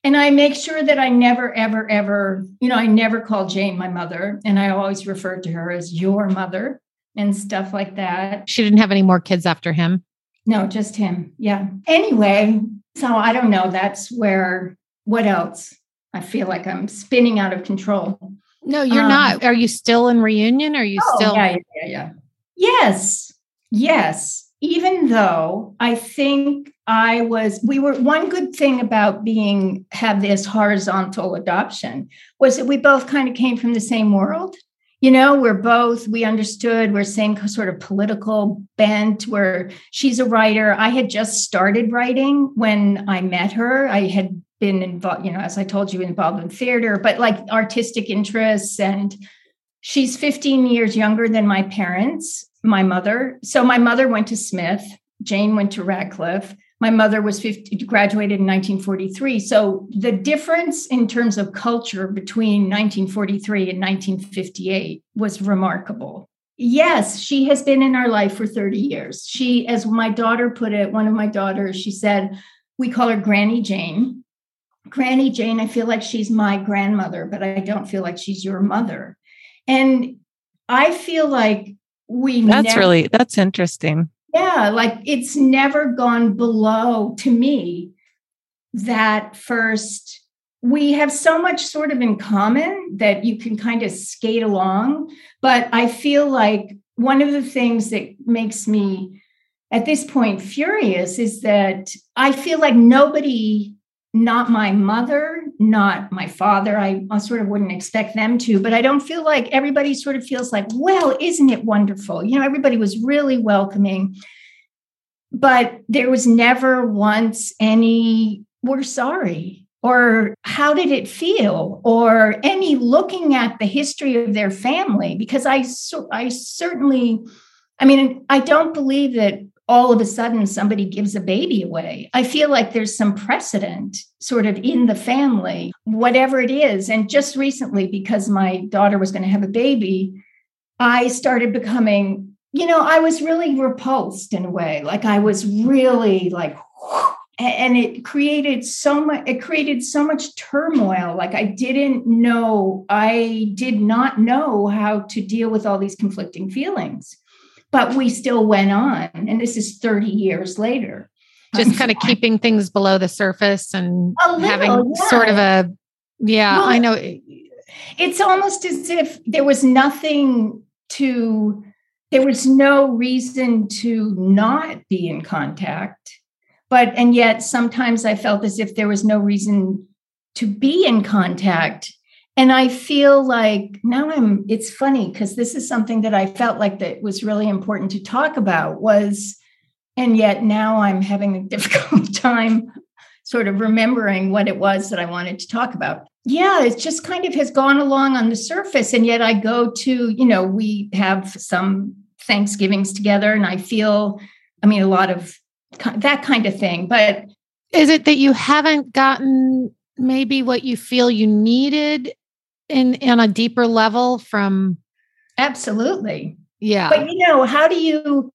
C: And I make sure that I never, ever, ever, you know, I never call Jane my mother. And I always refer to her as your mother and stuff like that.
A: She didn't have any more kids after him.
C: No, just him. Yeah. Anyway, so I don't know. That's where, what else? I feel like I'm spinning out of control.
A: No, you're um, not. Are you still in reunion? Are you oh, still?
C: Yeah, yeah, yeah. Yes, yes. Even though I think I was, we were one good thing about being have this horizontal adoption was that we both kind of came from the same world. You know, we're both, we understood, we're same sort of political bent, where she's a writer. I had just started writing when I met her. I had been involved, you know, as I told you, involved in theater, but like artistic interests. And she's 15 years younger than my parents, my mother. So my mother went to Smith, Jane went to Radcliffe. My mother was 50, graduated in 1943. So the difference in terms of culture between 1943 and 1958 was remarkable. Yes, she has been in our life for 30 years. She, as my daughter put it, one of my daughters, she said, we call her Granny Jane. Granny Jane, I feel like she's my grandmother, but I don't feel like she's your mother. And I feel like we
D: That's
C: never,
D: really that's interesting.
C: yeah, like it's never gone below to me that first we have so much sort of in common that you can kind of skate along. But I feel like one of the things that makes me at this point furious is that I feel like nobody, not my mother, not my father, I, sort of wouldn't expect them to, but I don't feel like everybody sort of feels like, well, isn't it wonderful? You know, everybody was really welcoming, but there was never once any, we're sorry or how did it feel? Or any looking at the history of their family because i i certainly i mean i don't believe that all of a sudden somebody gives a baby away. I feel like there's some precedent sort of in the family whatever it is. And just recently because my daughter was going to have a baby i started becoming you know i was really repulsed in a way. Like i was really like and it created so much it created so much turmoil. Like i didn't know i did not know how to deal with all these conflicting feelings but we still went on and this is 30 years later.
A: Just kind of keeping things below the surface and
C: little,
A: having
C: yeah.
A: sort of a yeah.
C: Well,
A: i know.
C: it's almost as if there was nothing to there was no reason to not be in contact but and yet sometimes i felt as if there was no reason to be in contact and i feel like now i'm it's funny because this is something that i felt like that was really important to talk about was and yet now i'm having a difficult time sort of remembering what it was that i wanted to talk about yeah it just kind of has gone along on the surface and yet i go to you know we have some thanksgivings together and i feel i mean a lot of that kind of thing. But
A: is it that you haven't gotten maybe what you feel you needed in on a deeper level from
C: absolutely.
A: Yeah.
C: But you know, how do you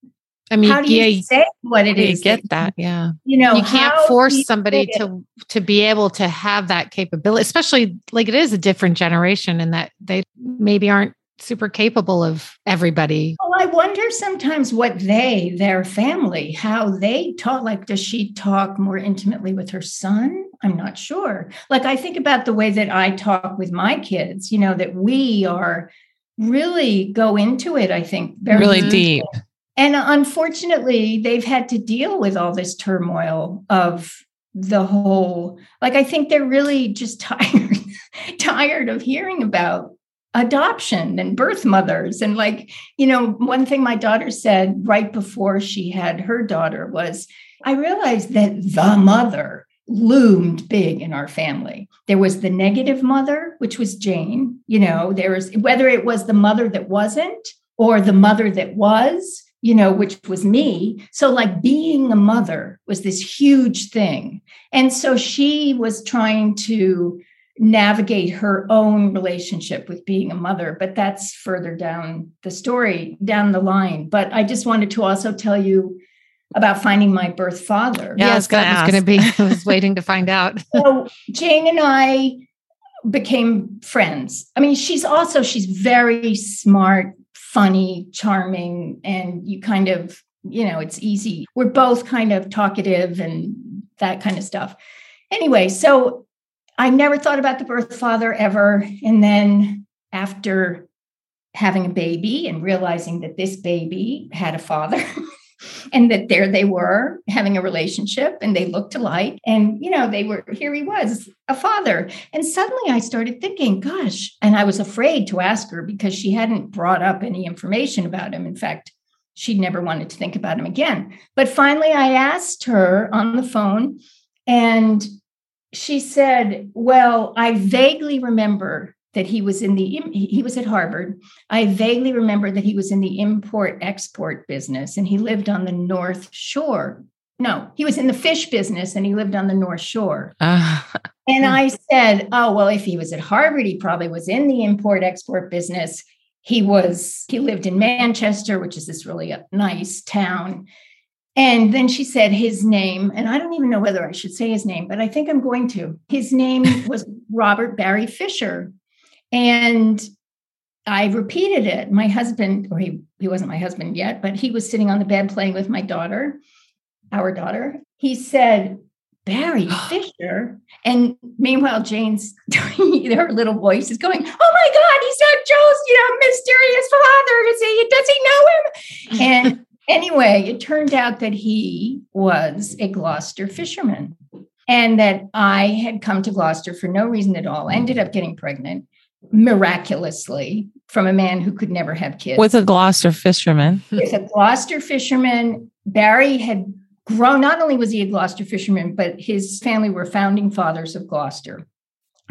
A: I mean,
C: how do you
A: yeah,
C: say what it
D: You
C: is?
D: get that, yeah.
C: You know,
A: you can't force
C: you
A: somebody to to be able to have that capability, especially like it is a different generation and that they maybe aren't super capable of everybody.
C: I wonder sometimes what they, their family, how they talk. Like, does she talk more intimately with her son? I'm not sure. Like, I think about the way that I talk with my kids, you know, that we are really go into it, I think, very
D: Really deep.
C: And unfortunately, they've had to deal with all this turmoil of the whole, like, I think they're really just tired, tired of hearing about adoption and birth mothers. And, like, you know, one thing my daughter said right before she had her daughter was, I realized that the mother loomed big in our family. There was the negative mother, which was Jane, you know, there was whether it was the mother that wasn't or the mother that was, you know, which was me. So, like, being a mother was this huge thing. And so she was trying to navigate her own relationship with being a mother, but that's further down the story, down the line. But I just wanted to also tell you about finding my birth father.
D: Yeah, I
A: yes,
D: was gonna
A: that was going to be. I was waiting to find out.
C: So Jane and I became friends. I mean, she's also she's very smart, funny, charming, and you kind of, you know, it's easy. We're both kind of talkative and that kind of stuff. Anyway, so I never thought about the birth father ever. And then after having a baby and realizing that this baby had a father and that there they were having a relationship and they looked alike. And you know they were here he was a father. And suddenly i started thinking gosh and i was afraid to ask her because she hadn't brought up any information about him. In fact she'd never wanted to think about him again. But finally i asked her on the phone and she said well i vaguely remember that he was in the he was at harvard i vaguely remember that he was in the import export business and he lived on the north shore no, he was in the fish business and he lived on the North Shore.
D: Uh,
C: And I said, oh, well, if he was at Harvard, he probably was in the import export business. He was, he lived in Manchester, which is this really nice town. And then she said his name, and I don't even know whether I should say his name, but I think I'm going to. His name was Robert Barry Fisher. And I repeated it. My husband, or he, he wasn't my husband yet, but he was sitting on the bed playing with my daughter, our daughter. He said, Barry Fisher. And meanwhile, Jane's her little voice is going, Oh my God, he's not Joe's, you know, mysterious father. Does he does he know him? And anyway, it turned out that he was a Gloucester fisherman. And that I had come to Gloucester for no reason at all, ended up getting pregnant miraculously from a man who could never have kids.
D: with a Gloucester fisherman.
C: With a Gloucester fisherman. Barry had grown, not only was he a Gloucester fisherman, but his family were founding fathers of Gloucester.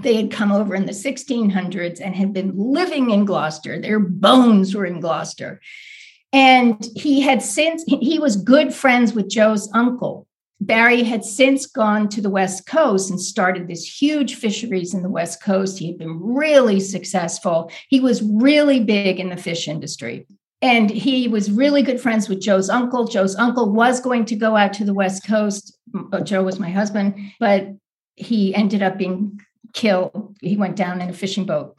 C: They had come over in the 1600s and had been living in Gloucester. Their bones were in Gloucester. And he had since, he was good friends with Joe's uncle. Barry had since gone to the West Coast and started this huge fisheries in the West Coast. He had been really successful. He was really big in the fish industry. And he was really good friends with Joe's uncle. Joe's uncle was going to go out to the West Coast. Uh, Joe was my husband, but he ended up being killed. He went down in a fishing boat.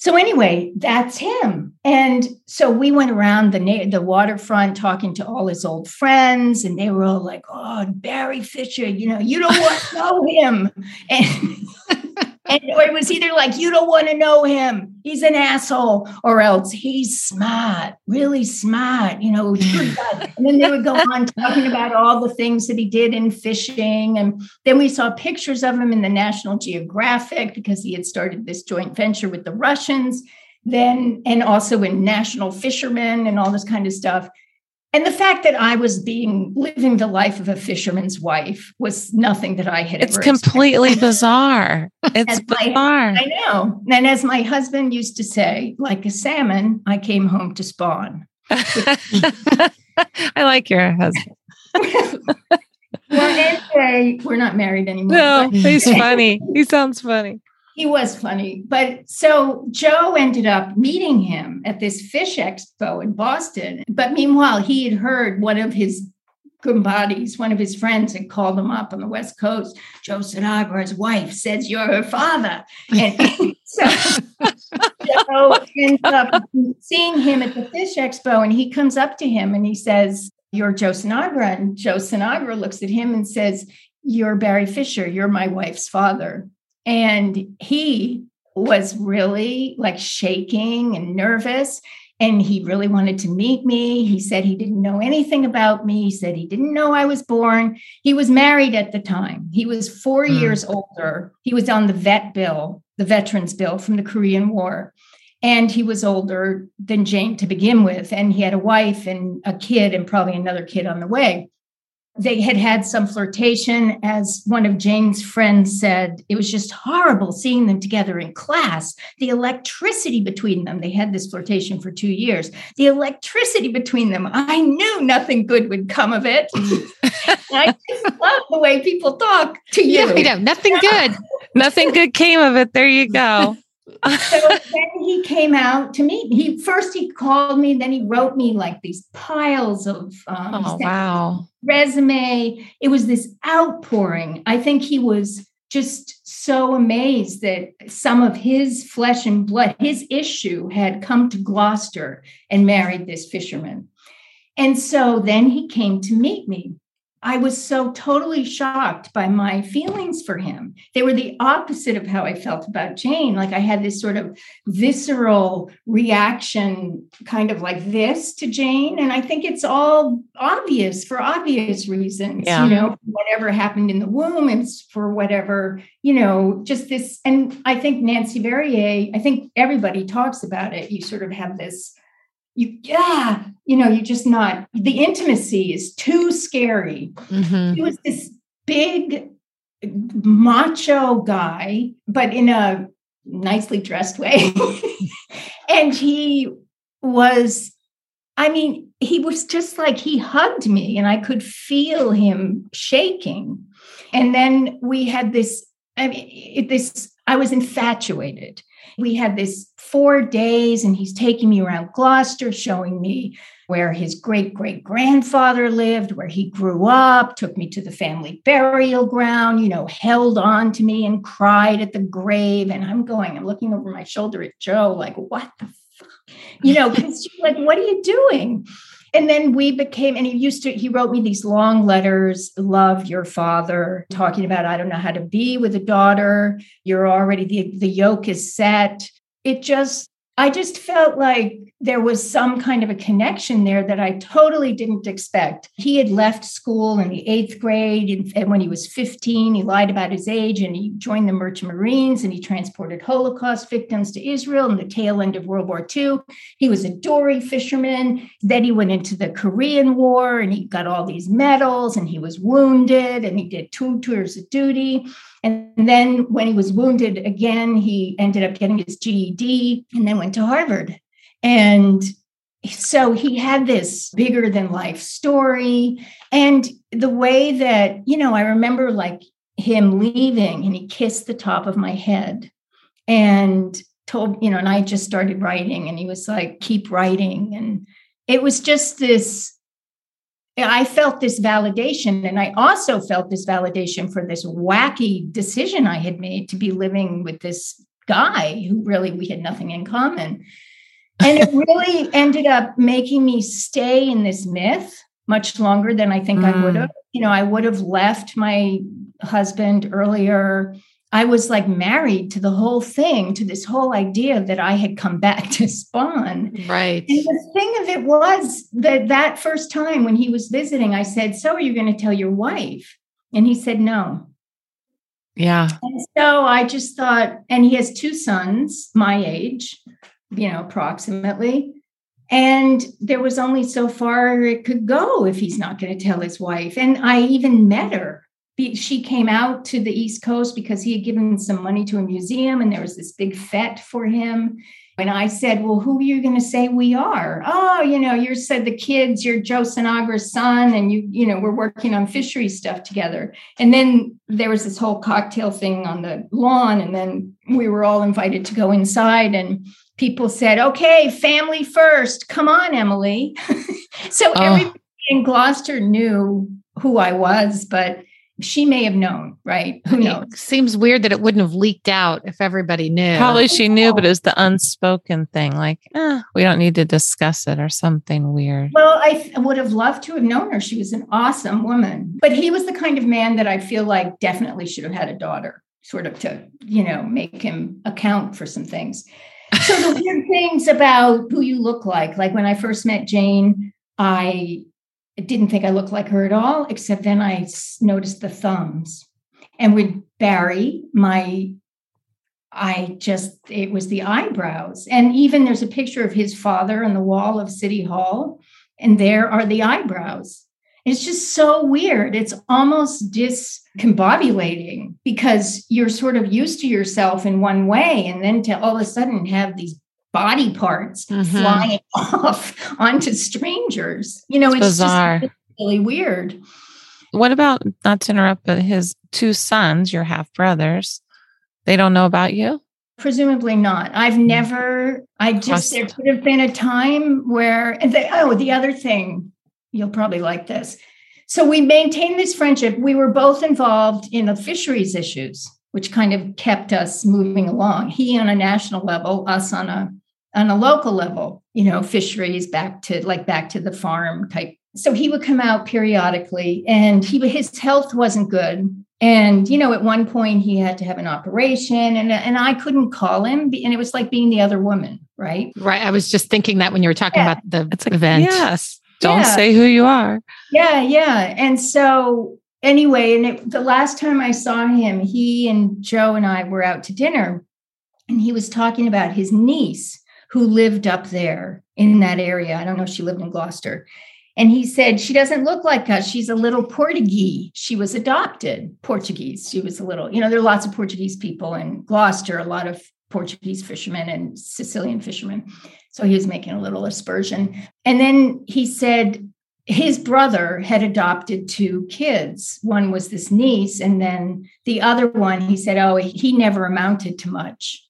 C: So anyway, that's him. And so we went around the the waterfront talking to all his old friends, and they were all like, "Oh, Barry Fisher, you know, you don't want to know him." And, and or it was either like, "You don't want to know him; he's an asshole," or else he's smart, really smart, you know. and then they would go on talking about all the things that he did in fishing, and then we saw pictures of him in the National Geographic because he had started this joint venture with the Russians, then, and also in National Fishermen and all this kind of stuff. And the fact that I was being living the life of a fisherman's wife was nothing that I had
D: It's completely bizarre. It's
C: my-
D: bizarre.
C: I know. And as my husband used to say, like a salmon, I came home to spawn.
D: I like your husband.
C: Well, anyway, we're not married anymore.
D: No,
C: but-
D: he's funny. He sounds funny.
C: He was funny. But so Joe ended up meeting him at this fish expo in Boston. But meanwhile, he had heard one of his Gumbadis, one of his friends, had called him up on the West Coast. Joe Sinagra's wife says you're her father. And so Joe ends up seeing him at the fish expo, and he comes up to him and he says, You're Joe Sinagra. And Joe Sinagra looks at him and says, You're Barry Fisher. You're my wife's father. And he was really like shaking and nervous. And he really wanted to meet me. He said he didn't know anything about me. He said he didn't know I was born. He was married at the time. He was four
A: Mm.
C: years older. He was on the vet bill, the veterans bill from the Korean War. And he was older than Jane to begin with. And he had a wife and a kid, and probably another kid on the way they had had some flirtation. As one of Jane's friends said, it was just horrible seeing them together in class. The electricity between them, they had this flirtation for two years. The electricity between them, I knew nothing good would come of it. I just love the way people talk to you.
A: Yeah, I know. Nothing good.
D: Nothing good came of it. There you go.
C: So then he came out to meet. He first he called me, then he wrote me like these piles of um,
D: Oh, wow.
C: resume. It was this outpouring. I think he was just so amazed that some of his flesh and blood, his issue had come to Gloucester and married this fisherman. And so then he came to meet me. I was so totally shocked by my feelings for him. They were the opposite of how I felt about Jane. Like I had this sort of visceral reaction, kind of like this to Jane. And I think it's all obvious for obvious reasons.
D: Yeah.
C: You know, whatever happened in the womb, it's for whatever, you know, just this. And I think Nancy Verrier, I think everybody talks about it. You sort of have this you yeah you know you're just not the intimacy is too scary
A: Mhm.
C: he was this big macho guy but in a nicely dressed way and he was I mean, he was just like he hugged me and I could feel him shaking. And then we had this, I mean, it, this, I was infatuated. We had this four days, and he's taking me around Gloucester, showing me where his great great grandfather lived, where he grew up, took me to the family burial ground, you know, held on to me and cried at the grave. And I'm going, I'm looking over my shoulder at Joe, like, what the fuck? You know, because like, what are you doing? And then we became, and he used to, he wrote me these long letters, love your father, talking about, I don't know how to be with a daughter. You're already, the, the yoke is set. It just, I just felt like there was some kind of a connection there that I totally didn't expect. He had left school in the eighth grade, and when he was 15, he lied about his age and he joined the Merchant Marines and he transported Holocaust victims to Israel in the tail end of World War II. He was a dory fisherman. Then he went into the Korean War and he got all these medals and he was wounded and he did two tours of duty. And then when he was wounded again, he ended up getting his GED and then went to Harvard. And so he had this bigger than life story. And the way that, you know, I remember like him leaving and he kissed the top of my head and told, you know, and I just started writing and he was like, keep writing. And it was just this I felt this validation. And I also felt this validation for this wacky decision I had made to be living with this guy who really we had nothing in common. And it really ended up making me stay in this myth much longer than I think mm. I would have. You know, I would have left my husband earlier I was like married to the whole thing, to this whole idea that I had come back to spawn.
A: Right.
C: And the thing of it was that that first time when he was visiting, I said, So are you going to tell your wife? And he said, No.
A: Yeah.
C: And so I just thought, and he has two sons my age, you know, approximately. And there was only so far it could go if he's not going to tell his wife. And I even met her she came out to the East Coast because he had given some money to a museum and there was this big fete for him. And I said, Well, who are you going to say we are? Oh, you know, you said the kids, you're Joe Sinagra's son, and you, you know, we're working on fishery stuff together. And then there was this whole cocktail thing on the lawn. And then we were all invited to go inside. And people said, Okay, family first. Come on, Emily. so oh. everybody in Gloucester knew who I was, but she may have known, right? Who knows?
A: It seems weird that it wouldn't have leaked out if everybody knew.
D: Probably she knew, but it was the unspoken thing. Like, eh, we don't need to discuss it or something weird.
C: Well, I th- would have loved to have known her. She was an awesome woman. But he was the kind of man that I feel like definitely should have had a daughter, sort of to, you know, make him account for some things. So the weird things about who you look like, like when I first met Jane, I didn't think I looked like her at all, except then I noticed the thumbs. And with Barry, my I just, it was the eyebrows. And even there's a picture of his father on the wall of City Hall, and there are the eyebrows. It's just so weird. It's almost discombobulating because you're sort of used to yourself in one way, and then to all of a sudden have these body parts mm-hmm. flying off onto strangers. You know, it's,
D: it's bizarre.
C: Just really weird.
D: What about not to interrupt, but his two sons, your half brothers, they don't know about you?
C: Presumably not. I've mm. never, I just, there could have been a time where, and they, oh, the other thing, you'll probably like this. So we maintained this friendship. We were both involved in the fisheries issues, which kind of kept us moving along. He on a national level, us on a on a local level, you know, fisheries back to like back to the farm type. So he would come out periodically and he his health wasn't good. And you know, at one point he had to have an operation and and I couldn't call him and it was like being the other woman, right?
A: Right. I was just thinking that when you were talking yeah. about the it's like, event.
D: Yes. Don't yeah. say who you are.
C: Yeah, yeah. And so anyway, and it, the last time I saw him, he and Joe and I were out to dinner and he was talking about his niece who lived up there in that area. I don't know if she lived in Gloucester. And he said, She doesn't look like us. She's a little Portuguese. She was adopted Portuguese. She was a little, you know, there are lots of Portuguese people in Gloucester, a lot of Portuguese fishermen and Sicilian fishermen. So he was making a little aspersion. And then he said his brother had adopted two kids. One was this niece, and then the other one, he said, Oh, he never amounted to much.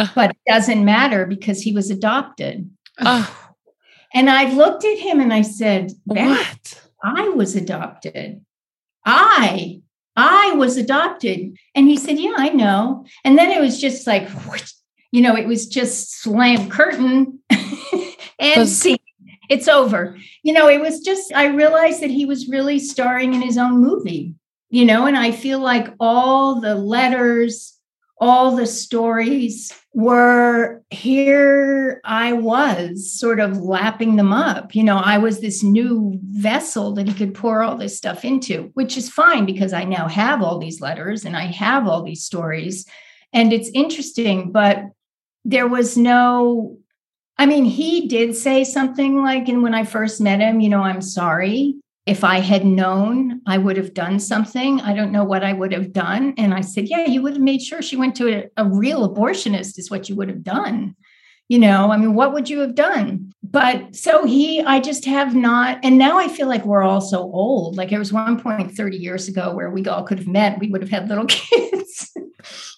C: Uh-huh. But it doesn't matter because he was adopted.
D: Oh,
C: And I looked at him and I said, "Barry,
D: what?
C: I was adopted. I, I was adopted. And he said, Yeah, I know. And then it was just like, you know, it was just slam curtain and see, it's over. You know, it was just, I realized that he was really starring in his own movie, you know, and I feel like all the letters, all the stories were here I was sort of lapping them up. You know, I was this new vessel that he could pour all this stuff into, which is fine because I now have all these letters and I have all these stories. And it's interesting, but there was no, I mean, he did say something like, and when I first met him, you know, I'm sorry. If I had known, I would have done something. I don't know what I would have done. And I said, Yeah, you would have made sure she went to a, a real abortionist, is what you would have done. You know, I mean, what would you have done? But so he, I just have not. And now I feel like we're all so old. Like there was one point 30 years ago where we all could have met, we would have had little kids.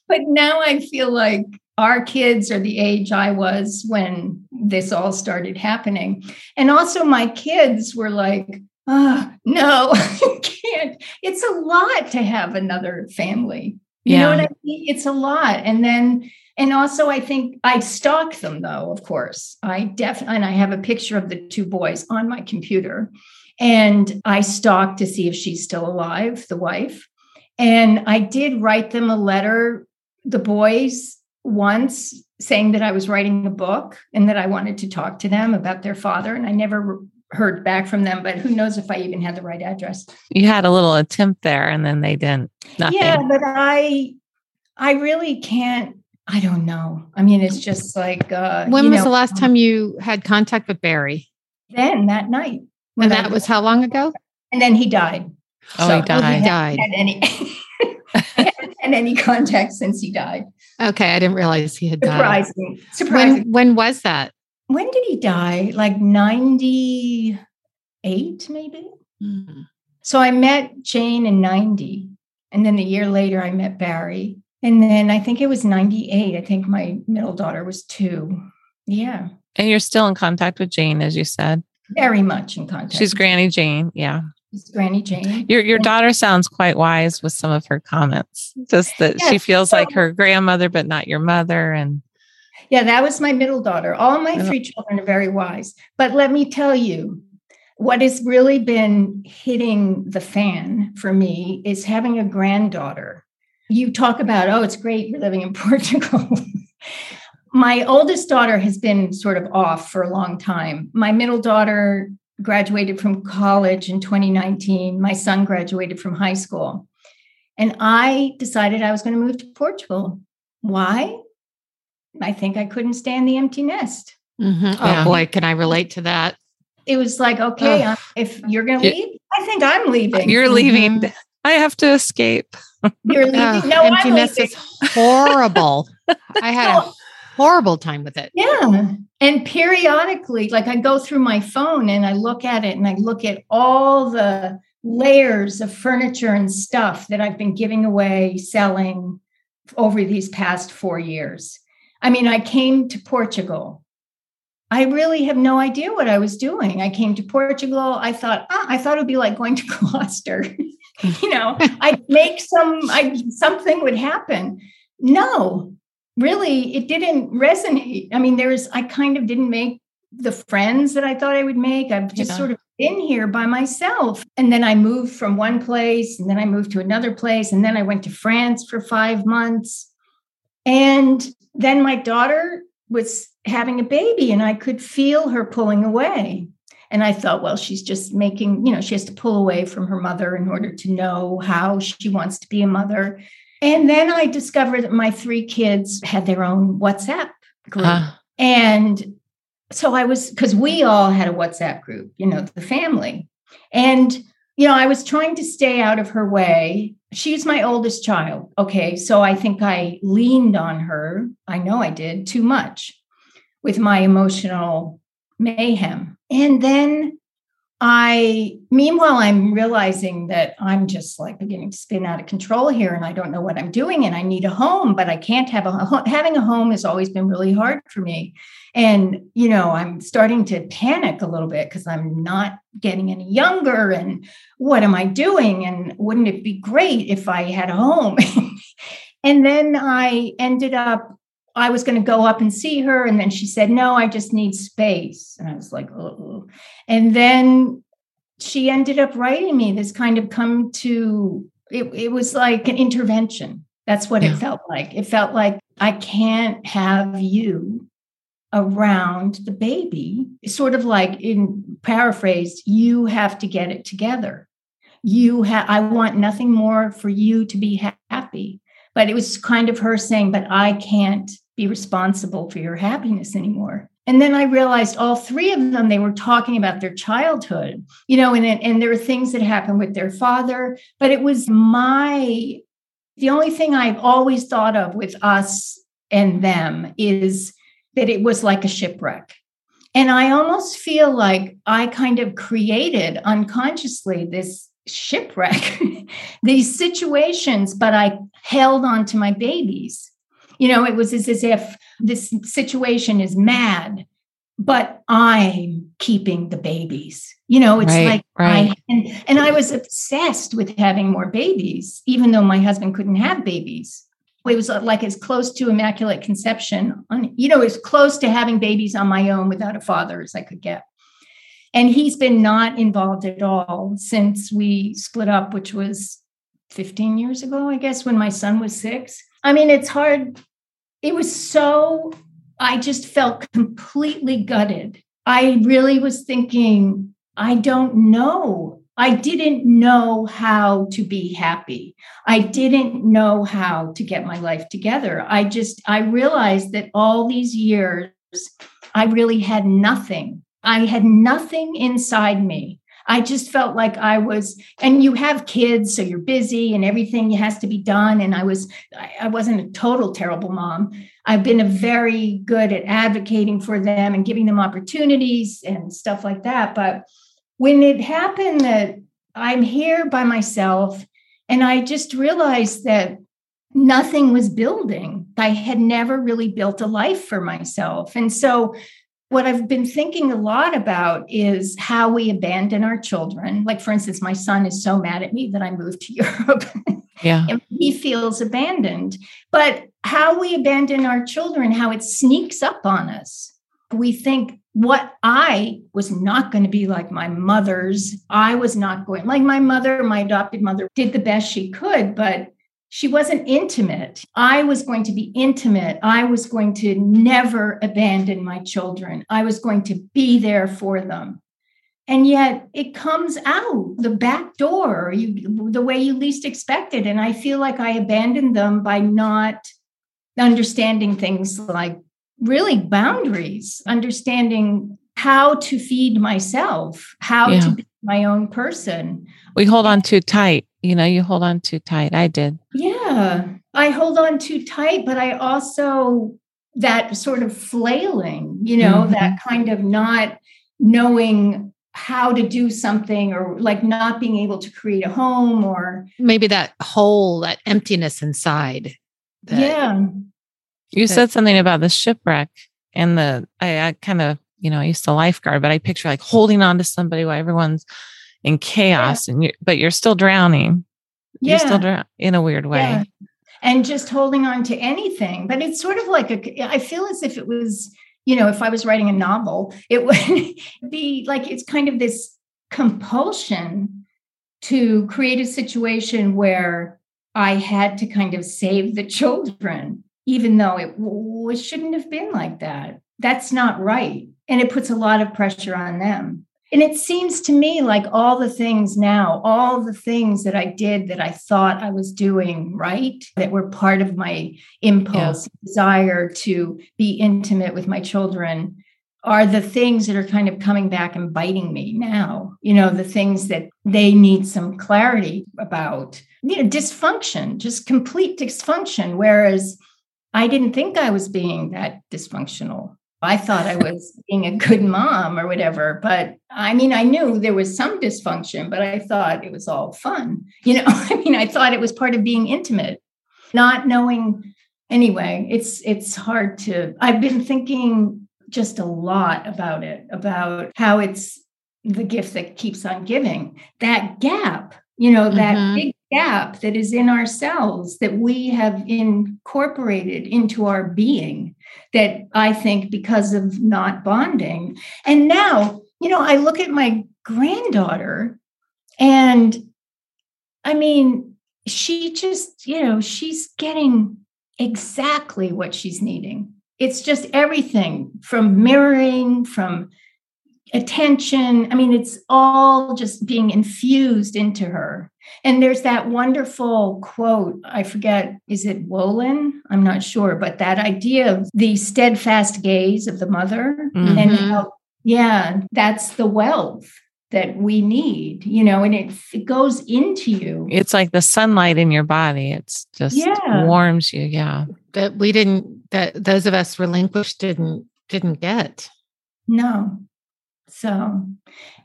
C: but now I feel like our kids are the age I was when this all started happening. And also, my kids were like, oh, no, I can't. It's a lot to have another family. You know
D: Yeah.
C: what I mean? It's a lot. And then, and also, I think I stalk them though, of course. I definitely, and I have a picture of the two boys on my computer. And I stalk to see if she's still alive, the wife. And I did write them a letter, the boys, once saying that I was writing a book and that I wanted to talk to them about their father. And I never heard back from them, but who knows if I even had the right address.
D: You had a little attempt there and then they didn't. Nothing.
C: Yeah, but I I really can't I don't know. I mean, it's just like uh
A: When was
C: know,
A: the last time you had contact with Barry?
C: then that night. when
A: And that was how long ago?
C: and then he died.
D: Oh,
C: So-
D: he died.
A: He died.
C: Had any and any contact since he died.
A: Okay, I didn't realize he had died.
C: Surprising. Surprising.
A: When when was that?
C: When did he die? Like 98, maybe? Hmm. So I met Jane in 90. And then a year later, I met Barry. And then I think it was 98. I think my middle daughter was two. Yeah,
D: And you're still in contact with Jane, as you said.
C: very much in contact.
D: She's Granny Jane. Yeah.
C: She's Granny Jane.
D: Your your daughter sounds quite wise with some of her comments. Just that she
C: Yes,
D: feels like her grandmother, but not your mother. And
C: Yeah, that was my middle daughter. All my
D: Yeah.
C: three children are very wise. But let me tell you, what has really been hitting the fan for me is having a granddaughter. You talk about, oh, it's great you're living in Portugal. my oldest daughter has been sort of off for a long time. My middle daughter graduated from college in 2019. My son graduated from high school. And I decided I was going to move to Portugal. Why? I think I couldn't stand the empty nest.
A: Mhm. Oh
D: Yeah.
A: boy, can I relate to that?
C: It was like, okay,
A: Ugh.
C: If you're going to leave, I think I'm leaving.
D: you're leaving. I have to escape.
C: You're leaving.
A: Oh,
C: no, I'm
A: emptiness
C: leaving.
A: is horrible. I had a horrible time with it.
C: Yeah. And periodically, like I go through my phone and I look at it and I look at all the layers of furniture and stuff that I've been giving away, selling over these past four years. I mean, I came to Portugal. I really have no idea what I was doing. I came to Portugal. I thought, ah, I thought it would be like going to Gloucester. you know, I'd make some, I something would happen. No, really it didn't resonate i mean there's i kind of didn't make the friends that i thought i would make i've just
D: Yeah.
C: sort of been here by myself and then i moved from one place and then i moved to another place and then i went to france for five months and then my daughter was having a baby and i could feel her pulling away and i thought well she's just making you know she has to pull away from her mother in order to know how she wants to be a mother and then I discovered that my three kids had their own WhatsApp group.
D: Ah,
C: and so I was, because we all had a WhatsApp group, you know, the family. And you know, I was trying to stay out of her way. She's my oldest child. Okay. So I think I leaned on her. I know I did too much with my emotional mayhem. And then I, meanwhile, I'm realizing that I'm just like beginning to spin out of control here and I don't know what I'm doing and I need a home, but I can't have a home. having a home has always been really hard for me. And, you know, I'm starting to panic a little bit because I'm not getting any younger. And what am I doing? And wouldn't it be great if I had a home? and then I ended up I was going to go up and see her. And then she said, No, I just need space. And I was like, Oh. And then she ended up writing me this kind of come to, it, it was like an intervention. That's what yeah. it felt like. It felt like I can't have you around the baby. Sort of like in paraphrased, you have to get it together. You have, I want nothing more for you to be happy. But it was kind of her saying, but I can't be responsible for your happiness anymore. And then I realized all three of them, they were talking about their childhood, you know, and, and there were things that happened with their father, but it was my, the only thing I've always thought of with us and them is that it was like a shipwreck. And I almost feel like I kind of created unconsciously this shipwreck, these situations, but I held on to my babies you know, it was as, if this situation is mad, but I'm keeping the babies. You know, it's right, like right. I and, and I was obsessed with having more babies, even though my husband couldn't have babies. It was uh, like as close to immaculate conception on, you know, as close to having babies on my own without a father as I could get. And he's been not involved at all since we split up, which was 15 years ago, I guess, when my son was six. I mean, it's hard it was so, I just felt completely gutted. I really was thinking, I don't know. I didn't know how to be happy. I didn't know how to get my life together. I just, I realized that all these years, I really had nothing. I had nothing inside me I just felt like I was, and you have kids, so you're busy and everything has to be done. And I was, I wasn't a total terrible mom. I've been a very good at advocating for them and giving them opportunities and stuff like that. But when it happened that I'm here by myself, and I just realized that nothing was building. I had never really built a life for myself. And so what I've been thinking a lot about is how we abandon our children. Like, for instance, my son is so mad at me that I moved to Europe.
D: Yeah.
C: and he feels abandoned. But how we abandon our children, how it sneaks up on us. We think what I was not going to be like my mother's. I was not going like my mother, my adopted mother did the best she could, but she wasn't intimate. I was going to be intimate. I was going to never abandon my children. I was going to be there for them. And yet it comes out the back door, you, the way you least expect it. And I feel like I abandoned them by not understanding things like really boundaries, understanding how to feed myself, how yeah. to be my own person.
D: We hold on too tight you know, you hold on too tight. I did.
C: Yeah. I hold on too tight, but I also that sort of flailing, you know, mm-hmm. that kind of not knowing how to do something or like not being able to create a home or
A: maybe that hole, that emptiness inside.
C: That, yeah.
D: You said something about the shipwreck and the I, I kind of, you know, I used to lifeguard, but I picture like holding on to somebody while everyone's in chaos yeah. and you but you're still drowning yeah. you're still drowning in a weird way yeah.
C: and just holding on to anything but it's sort of like a i feel as if it was you know if i was writing a novel it would be like it's kind of this compulsion to create a situation where i had to kind of save the children even though it w- shouldn't have been like that that's not right and it puts a lot of pressure on them and it seems to me like all the things now, all the things that I did that I thought I was doing right, that were part of my impulse, yeah. desire to be intimate with my children, are the things that are kind of coming back and biting me now. You know, the things that they need some clarity about. You know, dysfunction, just complete dysfunction. Whereas I didn't think I was being that dysfunctional. I thought I was being a good mom or whatever. But I mean, I knew there was some dysfunction, but I thought it was all fun. You know, I mean, I thought it was part of being intimate, not knowing. Anyway, it's it's hard to. I've been thinking just a lot about it, about how it's the gift that keeps on giving. That gap, you know, that mm-hmm. big gap that is in ourselves that we have incorporated into our being that I think because of not bonding. And now, you know, I look at my granddaughter and I mean, she just, you know, she's getting exactly what she's needing. It's just everything from mirroring, from attention. I mean, it's all just being infused into her. And there's that wonderful quote, I forget, is it Wolin? I'm not sure, but that idea of the steadfast gaze of the mother mm-hmm. and how, yeah, that's the wealth that we need, you know, and it, it goes into you.
D: It's like the sunlight in your body. It's just yeah. warms you. Yeah.
A: That we didn't, that those of us relinquished didn't, didn't get.
C: No. So,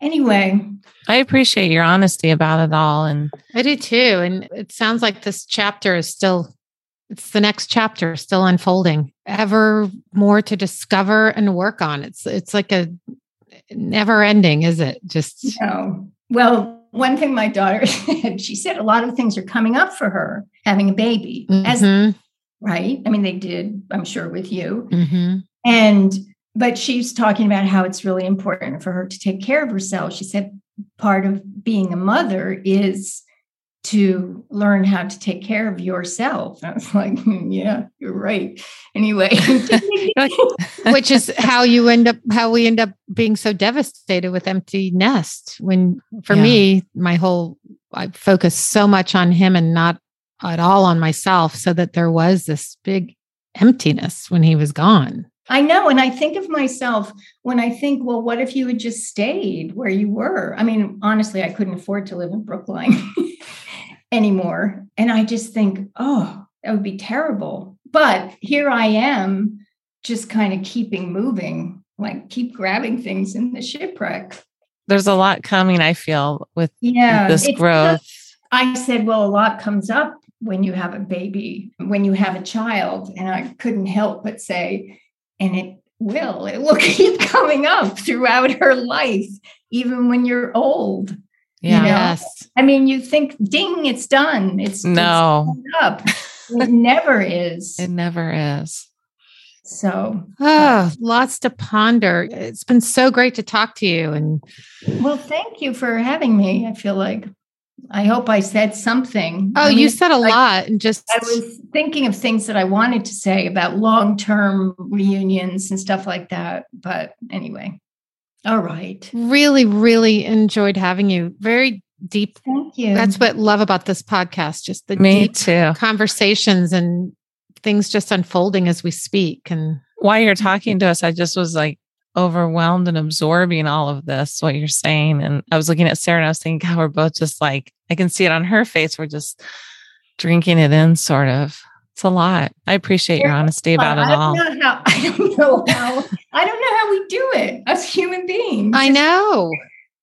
C: anyway,
D: I appreciate your honesty about it all. And
A: I do too. And it sounds like this chapter is still, it's the next chapter still unfolding, ever more to discover and work on. It's, it's like a never ending, is it? Just,
C: no. Well, one thing my daughter said, she said a lot of things are coming up for her having a baby, mm-hmm. as right. I mean, they did, I'm sure, with you. Mm-hmm. And but she's talking about how it's really important for her to take care of herself. She said part of being a mother is to learn how to take care of yourself. I was like, hmm, yeah, you're right. Anyway,
A: which is how you end up, how we end up being so devastated with empty nest. When for yeah. me, my whole, I focused so much on him and not at all on myself, so that there was this big emptiness when he was gone.
C: I know. And I think of myself when I think, well, what if you had just stayed where you were? I mean, honestly, I couldn't afford to live in Brookline anymore. And I just think, oh, that would be terrible. But here I am, just kind of keeping moving, like keep grabbing things in the shipwreck.
D: There's a lot coming, I feel, with yeah, this growth. Just,
C: I said, well, a lot comes up when you have a baby, when you have a child. And I couldn't help but say, and it will it will keep coming up throughout her life even when you're old
A: yeah. You know? yes.
C: I mean you think ding it's done. It's
D: no.
C: it's up. It never is.
D: It never is.
C: So
A: oh lots to ponder. It's been so great to talk to you and
C: well thank you for having me i feel like I hope I said something.
A: Oh,
C: I
A: mean, you said a I, lot and just
C: I was thinking of things that I wanted to say about long-term reunions and stuff like that, but anyway. All right.
A: Really really enjoyed having you. Very deep.
C: Thank you.
A: That's what love about this podcast, just the
D: Me
A: deep
D: too.
A: conversations and things just unfolding as we speak and
D: while you're talking to us, I just was like overwhelmed and absorbing all of this, what you're saying. And I was looking at Sarah and I was thinking, God, we're both just like, I can see it on her face. We're just drinking it in, sort of. It's a lot. I appreciate your honesty about it all.
C: How, I don't know how. I don't know how we do it as human beings.
A: I know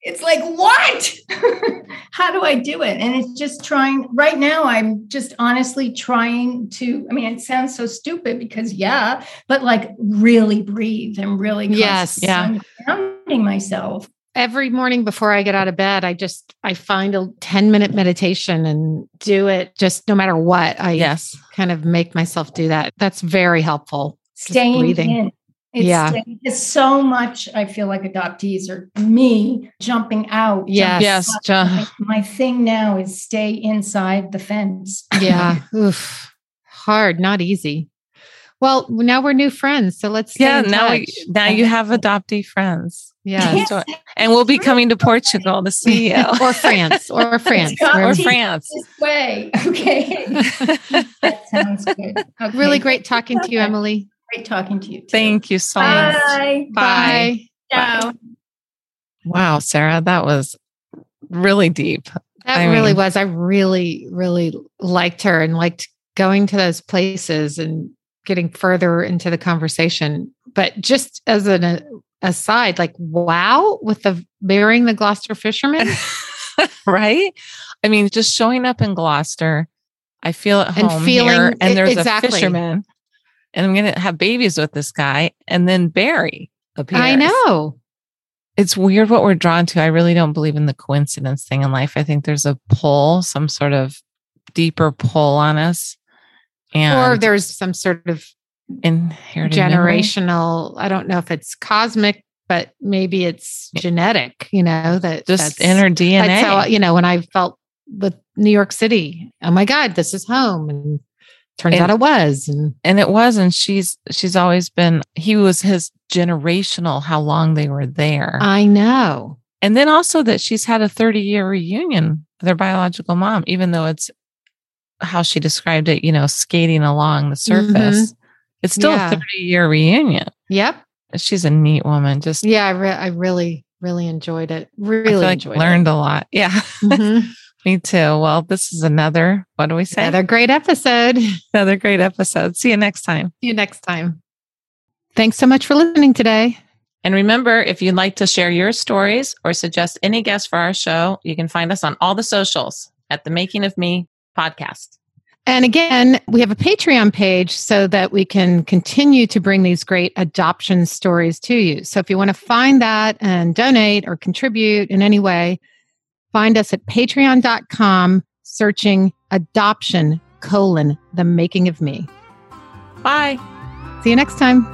C: it's like what? How do i do it? And it's just trying right now i'm just honestly trying to i mean it sounds so stupid because yeah but like really breathe and really
A: yes. yeah.
C: grounding myself.
A: Every morning before i get out of bed i just i find a 10 minute meditation and do it just no matter what. I
D: yes.
A: kind of make myself do that. That's very helpful.
C: Staying breathing. in it's, yeah. It's so much, I feel like adoptees are me jumping out.
A: Yes. yes.
C: My, my, thing now is stay inside the fence.
A: yeah. Oof. Hard, not easy. Well, now we're new friends. So let's
D: Yeah, now we, now you have adoptee friends.
A: Yeah.
D: So, and we'll be coming to Portugal to see you.
A: or France. Or France.
D: or France.
C: This way. Okay. that sounds good.
A: Okay. Really great talking to you, Emily.
C: Great talking to you. Too.
B: Thank you so much.
C: Bye.
B: Bye.
C: Ciao.
B: Wow, Sarah, that was really deep.
A: That
B: I
A: really
B: mean-
A: was. I really, really liked her and liked going to those places and getting further into the conversation. But just as an uh, aside, like, wow, with the marrying the Gloucester fisherman
B: right? I mean, just showing up in Gloucester, I feel at
A: And
B: home
A: feeling-
B: here, and there's
A: exactly.
B: a fisherman, and I'm going to have babies with this guy, and then Barry appears.
A: I know.
B: It's weird what we're drawn to. I really don't believe in the coincidence thing in life. I think there's a pull, some sort of deeper pull on us, and
A: or there's some sort of
B: inherited memory.
A: generational, I don't know if it's cosmic, but maybe it's genetic, you know, that
B: just
A: that's,
B: in her DNA.
A: That's how, you know, when I felt with New York City, oh my God, this is home. And turns
B: And-
A: out it was. And
B: and it was and she's she's always been he was his generational how long they were there
A: I know.
B: and then also that she's had a 30 year reunion with her biological mom even though it's how she described it you know skating along the mm-hmm. surface it's still
A: Yeah.
B: a 30 year reunion
A: Yep.
B: she's a neat woman just
A: Yeah. I, re- I really, really enjoyed it. Really
B: like
A: enjoyed
B: learned a lot yeah
A: it. Mm-hmm.
B: Me too well this is another what do we say
A: Another great episode.
B: Another great episode see you next time See
A: you next time. Thanks so much for listening today.
B: And remember, if you'd like to share your stories or suggest any guests for our show, you can find us on all the socials at the Making of Me podcast.
A: And again, we have a Patreon page so that we can continue to bring these great adoption stories to you. So if you want to find that and donate or contribute in any way, Find us at patreon.com searching adoption colon the making of me.
B: Bye.
A: See you next time.